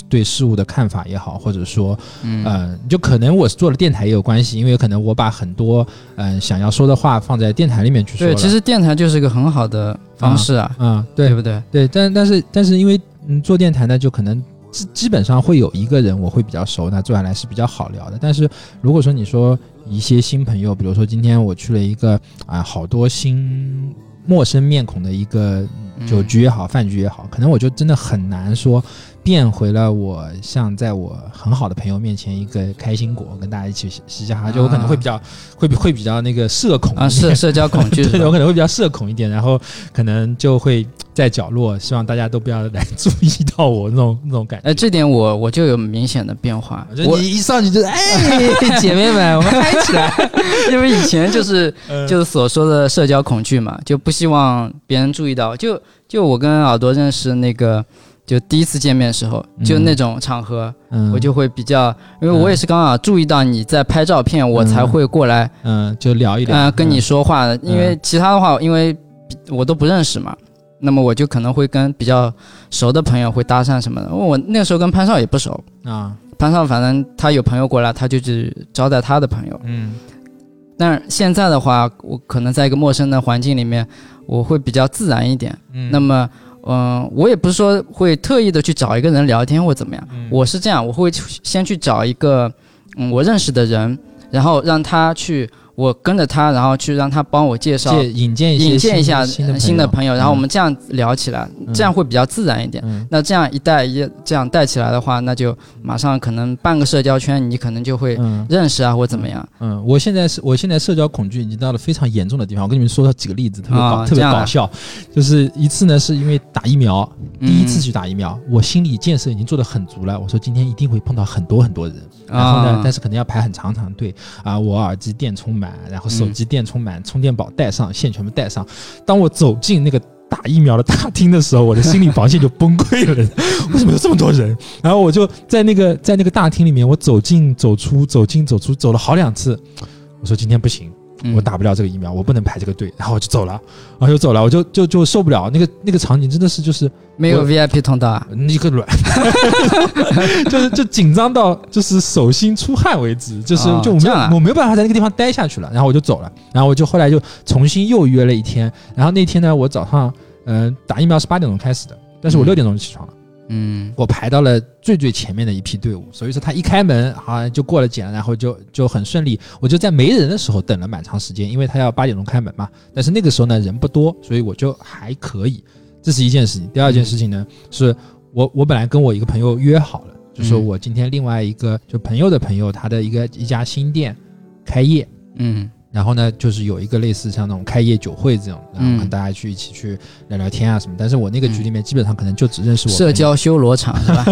对事物的看法也好，或者说嗯呃，就可能我做了电台也有关系，因为可能我把很多嗯、呃想要说的话放在电台里面去说。对，其实电台就是一个很好的方式啊，嗯、对对不对？对，但但是但是因为嗯做电台呢，就可能基基本上会有一个人我会比较熟，那坐下来是比较好聊的。但是如果说你说一些新朋友，比如说今天我去了一个啊、好多新陌生面孔的一个嗯酒局也好，饭局也好，可能我就真的很难说变回了我像在我很好的朋友面前一个开心果，跟大家一起嘻嘻哈哈，就我可能会比较、会比会比较那个社恐啊，社社交恐惧 对，我可能会比较社恐一点，然后可能就会在角落，希望大家都不要来注意到我那种那种感觉。哎，这点我我就有明显的变化。我一上去就哎，姐妹们，我们嗨起来！因为以前就是嗯就是所说的社交恐惧嘛，就不希望别人注意到。就就我跟耳朵认识那个，就第一次见面的时候，就嗯那种场合，嗯，我就会比较，因为我也是刚好注意到你在拍照片，我才会过来，嗯就聊一聊，嗯、跟你说话的。因为其他的话，因为我都不认识嘛。那么我就可能会跟比较熟的朋友会搭讪什么的。我那个时候跟潘少也不熟，啊，潘少反正他有朋友过来，他就去招待他的朋友。嗯但是现在的话，我可能在一个陌生的环境里面，我会比较自然一点。嗯，那么，嗯、我也不是说会特意的去找一个人聊天或怎么样，嗯。我是这样，我会先去找一个嗯我认识的人，然后让他去，我跟着他，然后去让他帮我介绍。引荐一些引荐一下新新的朋友，然后我嗯们这样聊起来，嗯这样会比较自然一点。嗯那这样一带一这样带起来的话，那就马上可能半个社交圈，你可能就会嗯认识啊，或怎么样。嗯，我现在是我现在社交恐惧已经到了非常严重的地方。我跟你们说几个例子，特别搞、特别搞笑。就是一次呢，是因为打疫苗，第一次嗯去打疫苗，我心理建设已经做得很足了。我说今天一定会碰到很多很多人，然后呢，啊但是可能要排很长长队啊。我耳机电充满，然后手机电充满，充电宝带上，线全部带上。当我走进那个打疫苗的大厅的时候，我的心理防线就崩溃了。为什么有这么多人？然后我就在那个在那个大厅里面，我走进走出，走进走出，走了好两次。我说今天不行，嗯我打不了这个疫苗，我不能排这个队，然后我就走了，然后就走了，我就就就受不了那个那个场景，真的是就是没有 VIP 通道啊。你个卵，就是就紧张到就是手心出汗为止，就是哦就我没有、这样啊我没有办法在那个地方待下去了，然后我就走了，然后我就后来就重新又约了一天，然后那天呢，我早上嗯、呃打疫苗是八点钟开始的，但是我嗯六点钟就起床了。嗯我排到了最最前面的一批队伍，所以说他一开门好像就过了检，然后就就很顺利。我就在没人的时候等了蛮长时间，因为他要八点钟开门嘛。但是那个时候呢人不多，所以我就还可以。这是一件事情。第二件事情呢、是我我本来跟我一个朋友约好了，就说嗯我今天另外一个就朋友的朋友，他的一个一家新店开业，嗯然后呢，就是有一个类似像那种开业酒会这种，然后嗯跟大家去一起去聊聊天啊什么。但是我那个局里面基本上可能就只认识我社，交修罗场是吧？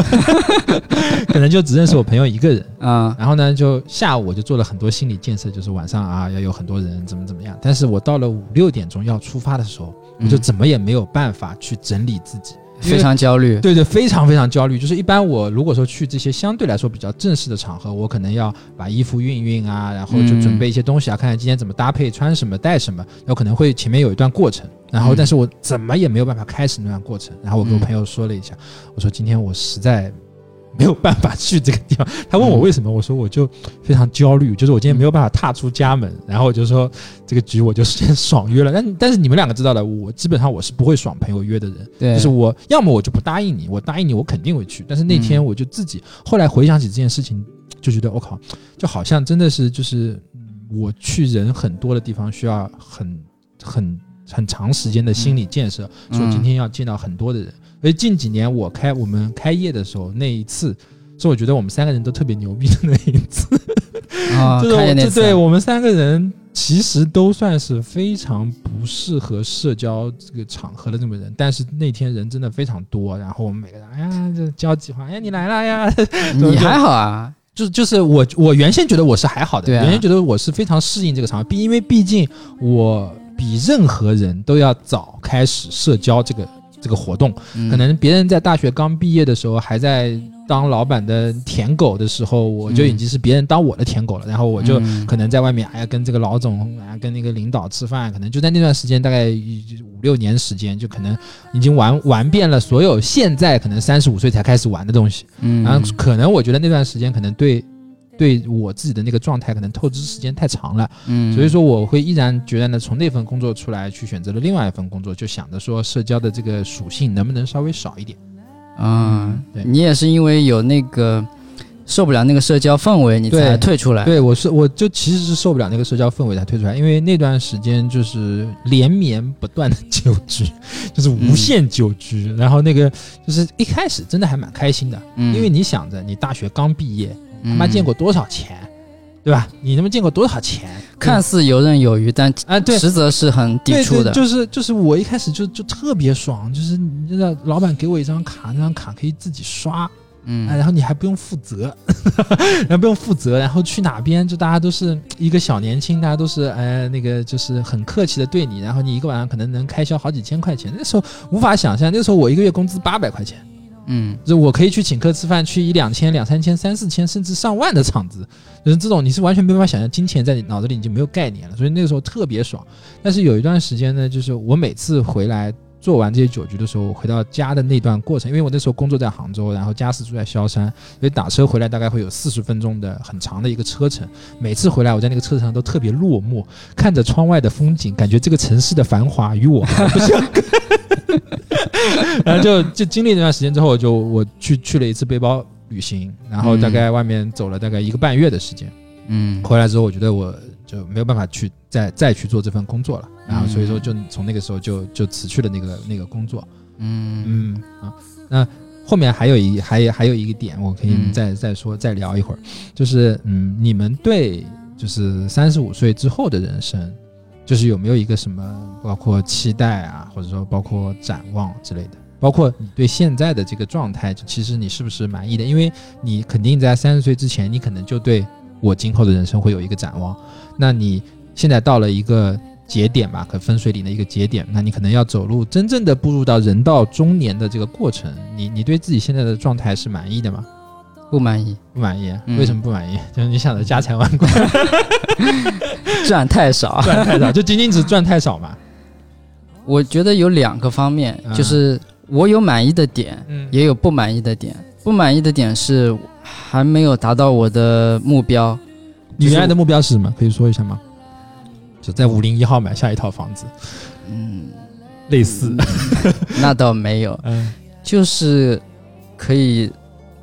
可能就只认识我朋友一个人。啊，然后呢，就下午我就做了很多心理建设，就是晚上啊要有很多人怎么怎么样。但是我到了五六点钟要出发的时候，我就嗯怎么也没有办法去整理自己，非常焦虑。对对，非常非常焦虑。就是一般我如果说去这些相对来说比较正式的场合，我可能要把衣服熨熨啊，然后就准备一些东西啊，看看今天怎么搭配，穿什么带什么，有可能会前面有一段过程。然后，嗯但是我怎么也没有办法开始那段过程。然后我跟我嗯朋友说了一下，我说今天我实在。没有办法去这个地方，他问我嗯为什么，我说我就非常焦虑，就是我今天没有办法踏出家门，然后我就说这个局我就先爽约了。但但是你们两个知道的，我基本上我是不会爽朋友约的人，对，就是我要么我就不答应你，我答应你我肯定会去，但是那天嗯我就自己、后来回想起这件事情，就觉得我靠，就好像真的是就是嗯我去人很多的地方需要很很很长时间的心理建设，嗯说今天要见到很多的人。所以近几年我开我们开业的时候那一次。是我觉得我们三个人都特别牛逼的那一次，啊，就是我对我们三个人其实都算是非常不适合社交这个场合的这么人，但是那天人真的非常多，然后我们每个人哎呀这交际话，哎你来了呀，你 还好啊，就是就是我我原先觉得我是还好的，原先觉得我是非常适应这个场合，毕因为毕竟我比任何人都要早开始社交这个这个活动，嗯可能别人在大学刚毕业的时候，还在当老板的舔狗的时候，我就已经是别人当我的舔狗了。然后我就嗯可能在外面，哎呀，跟这个老总啊，跟那个领导吃饭，可能就在那段时间，大概五六年时间，就可能已经玩玩遍了所有现在可能三十五岁才开始玩的东西。嗯，然后可能我觉得那段时间可能对。对我自己的那个状态，可能透支时间太长了，嗯，所以说我会毅然决然的从那份工作出来，去选择了另外一份工作，就想着说社交的这个属性能不能稍微少一点。啊对，你也是因为有那个受不了那个社交氛围，你才退出来。对我是我就其实是受不了那个社交氛围才退出来，因为那段时间就是连绵不断的酒 局，就是无限酒局，然后那个就是一开始真的还蛮开心的，嗯，因为你想着你大学刚毕业，他妈嗯见过多少钱，对吧？你他妈见过多少钱？看似游刃有余，但啊，对，实则是很抵触的。对就是就是我一开始就就特别爽，就是你知道，老板给我一张卡，那张卡可以自己刷，哎，嗯然后你还不用负责，然后不用负责，然后去哪边就大家都是一个小年轻，大家都是哎那个就是很客气的对你，然后你一个晚上可能能开销好几千块钱，那时候无法想象，那时候我一个月工资八百块钱。嗯就我可以去请客吃饭，去一两千、两三千、三四千，甚至上万的场子，就是这种你是完全没办法想象，金钱在你脑子里已经没有概念了，所以那个时候特别爽。但是有一段时间呢，就是我每次回来做完这些酒局的时候，回到家的那段过程，因为我那时候工作在杭州，然后家是住在萧山，所以打车回来大概会有四十分钟的很长的一个车程。每次回来，我在那个车上都特别落寞，看着窗外的风景，感觉这个城市的繁华与我毫不相干。然后就就经历那段时间之后，就我去去了一次背包旅行，然后大概外面走了大概一个半月的时间。嗯回来之后，我觉得我就没有办法去再再去做这份工作了，然后所以说就从那个时候就就辞去了那个那个工作。嗯嗯啊，那后面还有一还有还有一个点，我可以嗯再、再说再聊一会儿，就是嗯，你们对就是三十五岁之后的人生，就是有没有一个什么包括期待啊，或者说包括展望之类的？包括你对现在的这个状态，其实你是不是满意的？因为你肯定在三十岁之前，你可能就对我今后的人生会有一个展望。那你现在到了一个节点吧，可分水岭的一个节点，那你可能要走路真正的步入到人到中年的这个过程。你你对自己现在的状态是满意的吗？不满意，不满意？嗯为什么不满意？就是你想着家财万贯赚太少。赚太少，就仅仅只赚太少嘛？我觉得有两个方面，嗯就是我有满意的点，嗯也有不满意的点。不满意的点是还没有达到我的目标。你原来的目标是什么？可以说一下吗？就在五零一号买下一套房子，嗯，类似。那倒没有，嗯就是可以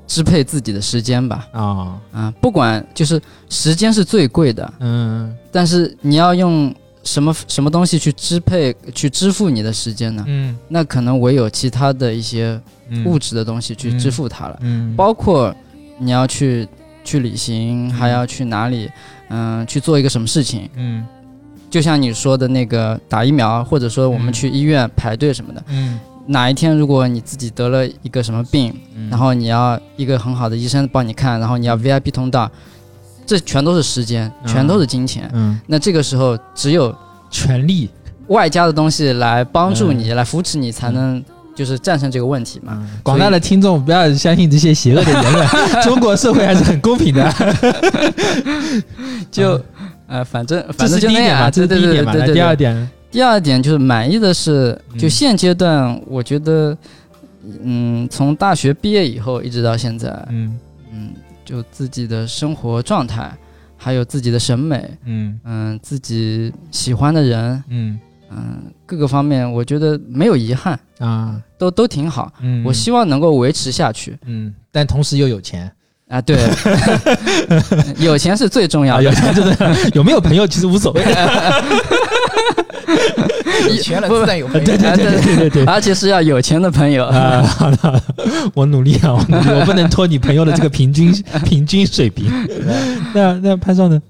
支配自己的时间吧。啊啊，不管就是时间是最贵的，嗯但是你要用什么什么东西去支配、去支付你的时间呢？嗯那可能唯有其他的一些嗯物质的东西去支付它了，嗯包括你要去去旅行，还要去哪里，嗯、去做一个什么事情。嗯。就像你说的那个打疫苗，或者说我们嗯去医院排队什么的，嗯，哪一天如果你自己得了一个什么病，嗯。然后你要一个很好的医生帮你看，然后你要 VIP 通道，这全都是时间，嗯全都是金钱。嗯。那这个时候只有权力外加的东西来帮助嗯。你，来扶持你，才能就是战胜这个问题嘛。嗯广大的听众不要相信这些邪恶的言论，中国社会还是很公平的。就呃，反正反正就那样啊。这是第一点嘛。来对对对。第二点，第二点就是满意的是，就嗯现阶段，我觉得，嗯，从大学毕业以后一直到现在，嗯嗯，就自己的生活状态，还有自己的审美，嗯嗯，自己喜欢的人，嗯嗯，各个方面，我觉得没有遗憾，啊都都挺好。嗯，我希望能够维持下去嗯，但同时又有钱啊。对，有钱是最重要啊，的有。钱就是有没有朋友其实无所谓。有钱了不自然有朋友。对对对对对。而且是要有钱的朋友。啊，好的，好的，我努力啊，我努力，我不能拖你朋友的这个平均平均水平。那那潘少呢？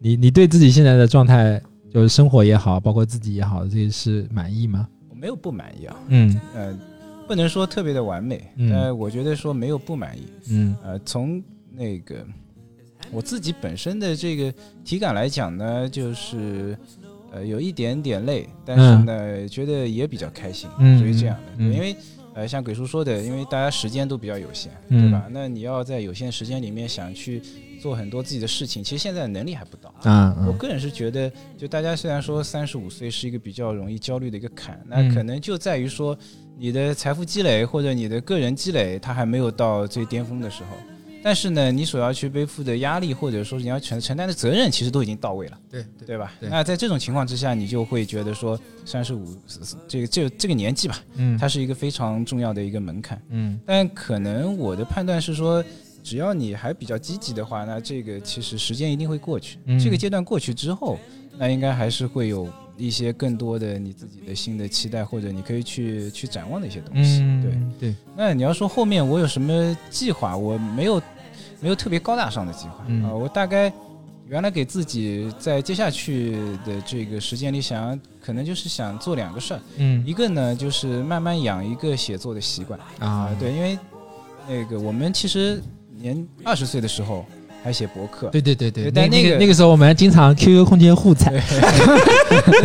你你对自己现在的状态，就是生活也好，包括自己也好，这是满意吗？我没有不满意啊，嗯呃，不能说特别的完美，嗯但我觉得说没有不满意。嗯呃，从那个我自己本身的这个体感来讲呢，就是呃有一点点累，但是呢，觉得也比较开心，嗯所以这样的，嗯因为。呃，像鬼叔说的，因为大家时间都比较有限，嗯对吧？那你要在有限时间里面想去做很多自己的事情，其实现在能力还不到。啊我个人是觉得，就大家虽然说三十五岁是一个比较容易焦虑的一个坎，嗯那可能就在于说你的财富积累或者你的个人积累，它还没有到最巅峰的时候。但是呢，你所要去背负的压力，或者说你要承承担的责任，其实都已经到位了，对对吧？对那在这种情况之下，你就会觉得说，三十五这个这个这个年纪吧，嗯它是一个非常重要的一个门槛。嗯但可能我的判断是说，只要你还比较积极的话，那这个其实时间一定会过去。嗯。这个阶段过去之后，那应该还是会有一些更多的你自己的新的期待，或者你可以去去展望的一些东西。对，嗯对。那你要说后面我有什么计划，我没有没有特别高大上的计划。啊、嗯我大概。原来给自己在接下去的这个时间里想，可能就是想做两个事儿，嗯。一个呢就是慢慢养一个写作的习惯，啊。啊，对，因为那个我们其实年二十岁的时候还写博客，对对对对，但那个那那个时候我们还经常 QQ 空间互踩，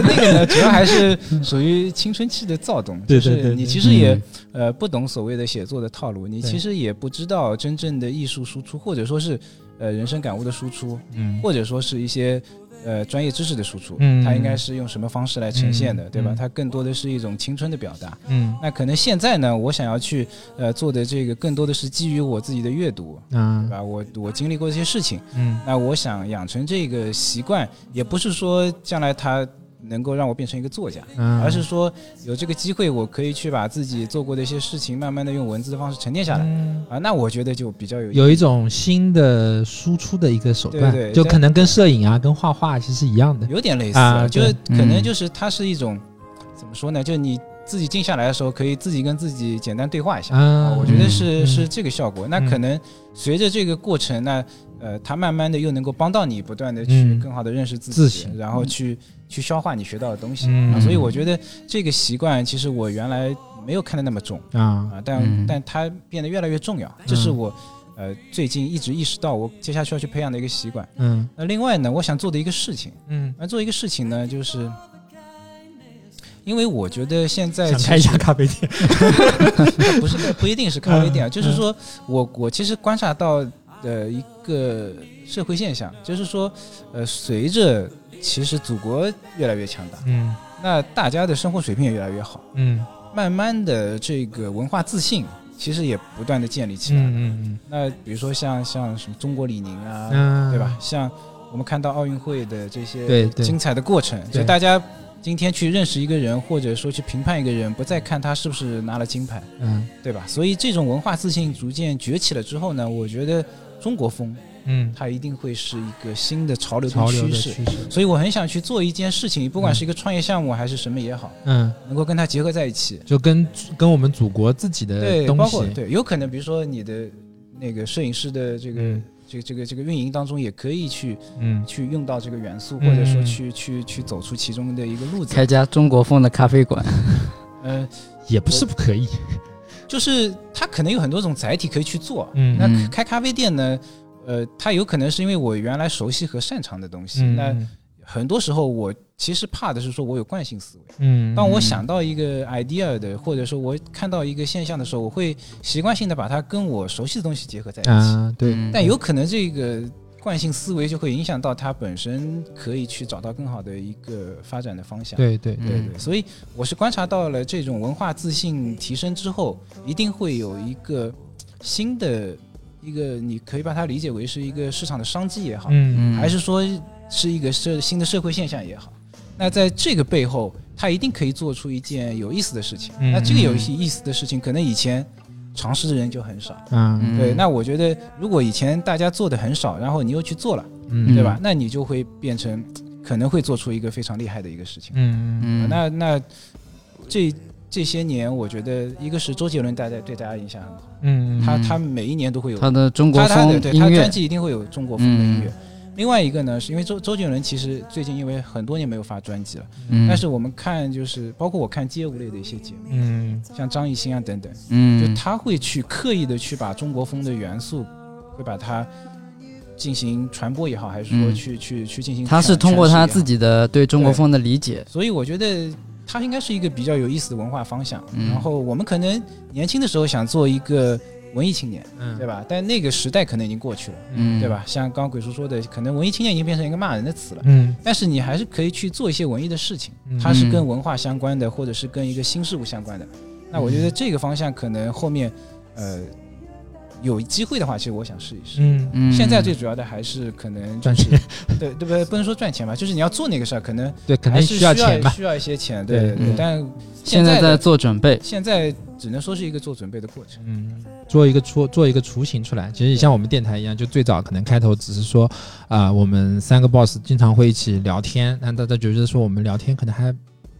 那个呢主要还是属于青春期的躁动，就是对对对对你其实也嗯。呃不懂所谓的写作的套路，你其实也不知道真正的艺术输出，或者说是呃人生感悟的输出，嗯。或者说是一些。呃，专业知识的输出，嗯。它应该是用什么方式来呈现的，嗯。对吧？嗯？它更多的是一种青春的表达。嗯。那可能现在呢，我想要去呃做的这个，更多的是基于我自己的阅读，嗯对吧？我我经历过这些事情，嗯。那我想养成这个习惯，也不是说将来它能够让我变成一个作家，嗯，而是说有这个机会，我可以去把自己做过的一些事情，慢慢的用文字的方式沉淀下来。嗯啊，那我觉得就比较有有一种新的输出的一个手段，对对就可能跟摄影啊、跟画画其实一样的。有点类似啊就是可能嗯就是它是一种怎么说呢？就你自己静下来的时候，可以自己跟自己简单对话一下。啊啊，我觉得是、嗯。是这个效果。那嗯。可能随着这个过程，那呃，它慢慢的又能够帮到你，不断的去嗯。更好的认识自己，自然后去去消化你学到的东西。嗯。啊，所以我觉得这个习惯，其实我原来没有看得那么重。啊。啊，但、嗯。但它变得越来越重要，这是我呃最近一直意识到我接下去要去培养的一个习惯。嗯。那另外呢，我想做的一个事情，嗯，那做一个事情呢，就是。因为我觉得现在想开一家咖啡店。不是不一定是咖啡店啊，嗯就是说我我其实观察到的一个社会现象，就是说，呃，随着其实祖国越来越强大，嗯那大家的生活水平也越来越好，嗯慢慢的这个文化自信其实也不断的建立起来。嗯嗯那比如说像像什么中国李宁啊，嗯，对吧？？像我们看到奥运会的这些精彩的过程，对就大家今天去认识一个人，或者说去评判一个人，不再看他是不是拿了金牌，嗯。对吧？所以这种文化自信逐渐崛起了之后呢，我觉得中国风嗯，它一定会是一个新的潮流。的趋势，所以我很想去做一件事情，不管是一个创业项目还是什么也好，嗯，能够跟它结合在一起。就跟跟我们祖国自己的对，东西，包括对，有可能比如说你的那个摄影师的这个、嗯这个这个这个运营当中，也可以去嗯，去用到这个元素，嗯或者说去去去走出其中的一个路子。开家中国风的咖啡馆，呃，也不是不可以，就是它可能有很多种载体可以去做。嗯那嗯开咖啡店呢，呃，它有可能是因为我原来熟悉和擅长的东西。那嗯很多时候我其实怕的是说我有惯性思维。嗯，当我想到一个 idea 的，或者说我看到一个现象的时候，我会习惯性的把它跟我熟悉的东西结合在一起。啊，对，嗯。但有可能这个惯性思维就会影响到它本身可以去找到更好的一个发展的方向。对对对对，所以我是观察到了这种文化自信提升之后，一定会有一个新的一个，你可以把它理解为是一个市场的商机也好，嗯。还是说是一个社新的社会现象也好。那在这个背后，他一定可以做出一件有意思的事情。嗯那这个有意思的事情，可能以前尝试的人就很少。啊，嗯对，那我觉得如果以前大家做的很少，然后你又去做了，嗯对吧？那你就会变成可能会做出一个非常厉害的一个事情。嗯嗯，那那这这些年，我觉得一个是周杰伦大家对大家影响很好，嗯，他嗯他每一年都会有他的中国他他的风音对他专，辑一定会有中国风的音乐。嗯另外一个呢，是因为周周杰伦其实最近因为很多年没有发专辑了，嗯，但是我们看就是包括我看街舞类的一些节目，嗯。像张艺兴啊等等，就嗯，他会去刻意的去把中国风的元素，会把它进行传播也好，还是说嗯。去、去去进行他是通过他自。己的对中国风的理解，所以我觉得它应该是一个比较有意思的文化方向。嗯。然后我们可能年轻的时候想做一个文艺青年，嗯，对吧？但那个时代可能已经过去了，嗯，对？吧？像刚刚鬼叔说的，可能文艺青年已经变成一个骂人的词了。嗯但是你还是可以去做一些文艺的事情嗯，它是跟文化相关的，或者是跟一个新事物相关的。那我觉得这个方向可能后面，呃，有机会的话，其实我想试一试。嗯嗯，现在最主要的还是可能赚就是，对对不对？不能说赚钱吧，就是你要做那个事儿，可能对，肯定需要钱吧，需要一些钱，对对对对。嗯但现在在在做准备，现在只能说是一个做准备的过程。嗯，做一个出做一个雏形出来。其实像我们电台一样，就最早可能开头只是说，啊、我们三个 boss 经常会一起聊天，但大家觉得说我们聊天可能还。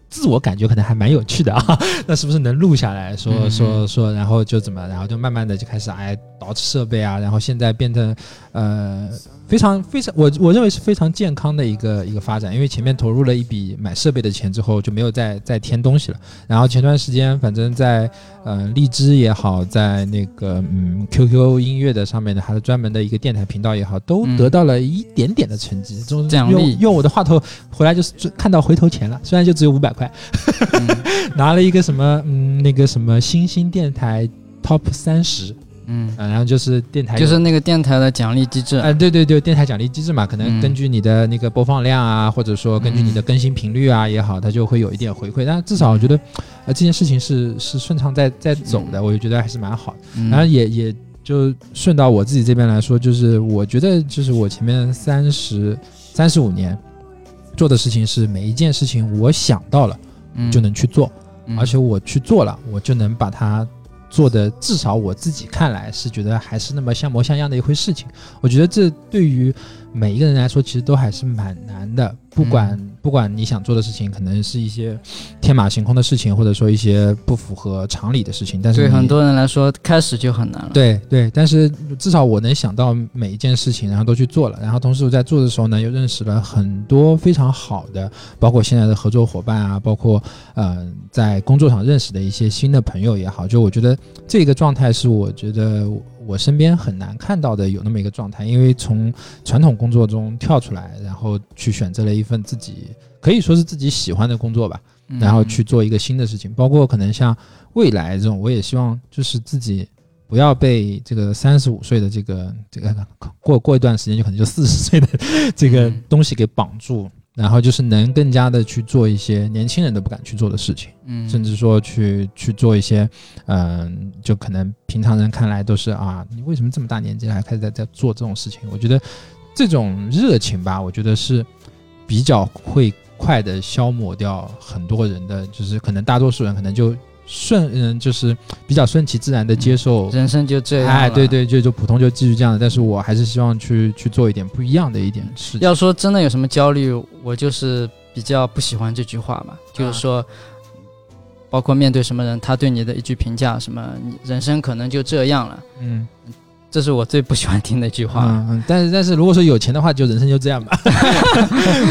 自我感觉可能还蛮有趣的啊，那是不是能录下来说嗯说说，然后就怎么，然后就慢慢的就开始哎捯饬设备啊，然后现在变成呃非常非常，我我认为是非常健康的一个一个发展，因为前面投入了一笔买设备的钱之后，就没有再再添东西了。然后前段时间，反正在呃荔枝也好，在那个嗯 QQ 音乐的上面的，还是专门的一个电台频道也好，都嗯。得到了一点点的成绩。中奖励。用用我的话头回来就是看到回头钱了，虽然就只有五百块，嗯。拿了一个什么嗯那个什么新兴电台 Top 三十嗯，啊，然后就是电台就是那个电台的奖励机制。啊、，对对对，电台奖励机制嘛，可能嗯。根据你的那个播放量啊，或者说根据你的嗯。更新频率啊也好，它就会有一点回馈。但至少我觉得，呃，这件事情是是顺畅在在走的，我就觉得还是蛮好的。嗯。然后也也就顺到我自己这边来说，就是我觉得就是我前面三十三十五年做的事情是每一件事情我想到了嗯。就能去做，嗯。而且我去做了，我就能把它做的至少我自己看来是觉得还是那么像模像样的一回事情。我觉得这对于每一个人来说，其实都还是蛮难的。不管、嗯不管你想做的事情，可能是一些天马行空的事情，或者说一些不符合常理的事情，但是对很多人来说开始就很难了。，对对，但是至少我能想到每一件事情，然后都去做了。然后同时我在做的时候呢，又认识了很多非常好的，包括现在的合作伙伴啊，包括呃在工作上认识的一些新的朋友也好。就我觉得这个状态是我觉得我身边很难看到的有那么一个状态，因为从传统工作中跳出来，然后去选择了一份自己可以说是自己喜欢的工作吧。嗯然后去做一个新的事情，包括可能像未来这种，我也希望就是自己不要被这个三十五岁的这个这个过过一段时间就可能就四十岁的这个嗯东西给绑住，然后就是能更加的去做一些年轻人都不敢去做的事情，嗯，甚至说去去做一些嗯、就可能平常人看来都是啊，你为什么这么大年纪了还开始在在做这种事情？我觉得这种热情吧，我觉得是比较会快的消磨掉很多人的，就是可能大多数人可能就顺，嗯，就是比较顺其自然的接受。人生就这样。哎，对。对，就就普通就继续这样的，但是我还是希望去去做一点不一样的一点事情。要说真的有什么焦虑，我就是比较不喜欢这句话嘛，就是说，包括面对什么人，他对你的一句评价，什么你人生可能就这样了，嗯，这是我最不喜欢听的一句话。嗯嗯，但是但是如果说有钱的话，就人生就这样吧。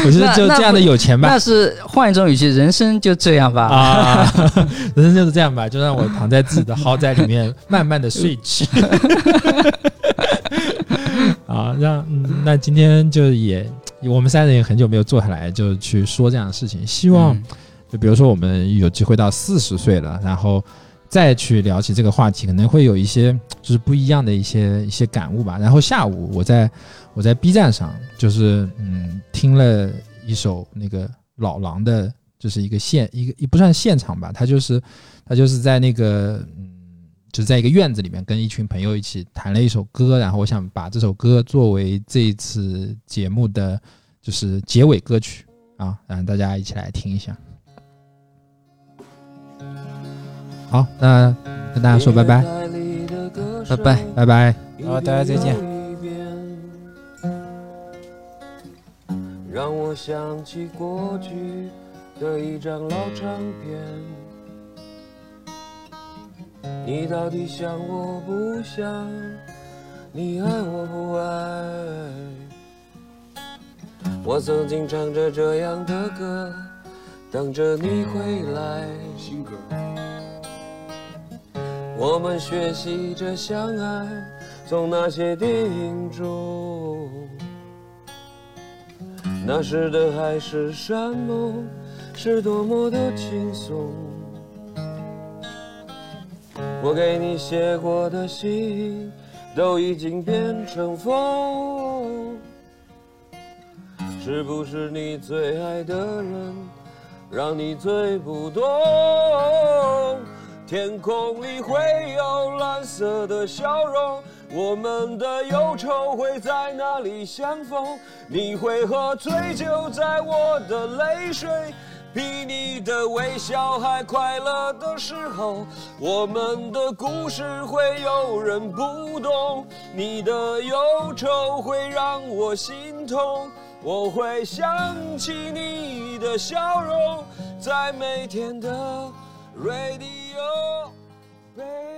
我觉得就这样的有钱吧那。是换一种语气，人生就这样吧。啊，人生就是这样吧，就让我躺在自己的豪宅里面，慢慢的睡去。啊，让、嗯、那今天就也我们三人也很久没有坐下来，就去说这样的事情。希望、嗯就比如说我们有机会到四十岁了，然后再去聊起这个话题，可能会有一些 就是不一样的一些一些感悟吧。然后下午我在我在 B 站上就是嗯听了一首那个老狼的，就是一个现一个也不算现场吧，他就是他就是在那个嗯就在一个院子里面跟一群朋友一起弹了一首歌，然后我想把这首歌作为这一次节目的就是结尾歌曲啊，让大家一起来听一下。好，那跟大家说拜拜，拜拜。拜拜。好大家再见。让我想起过去的一张老唱片。你到底想我不想？你爱我不爱？我曾经唱着这样的歌，等着你回来。新歌。我们学习着相爱，从那些电影中。那时的海誓山盟是多么的轻松。我给你写过的信都已经变成风。是不是你最爱的人让你最不懂？天空里会有蓝色的笑容，我们的忧愁会在哪里相逢？你会喝醉酒在我的泪水，比你的微笑还快乐的时候，我们的故事会有人不懂，你的忧愁会让我心痛，我会想起你的笑容，在每天的 radi。your baby.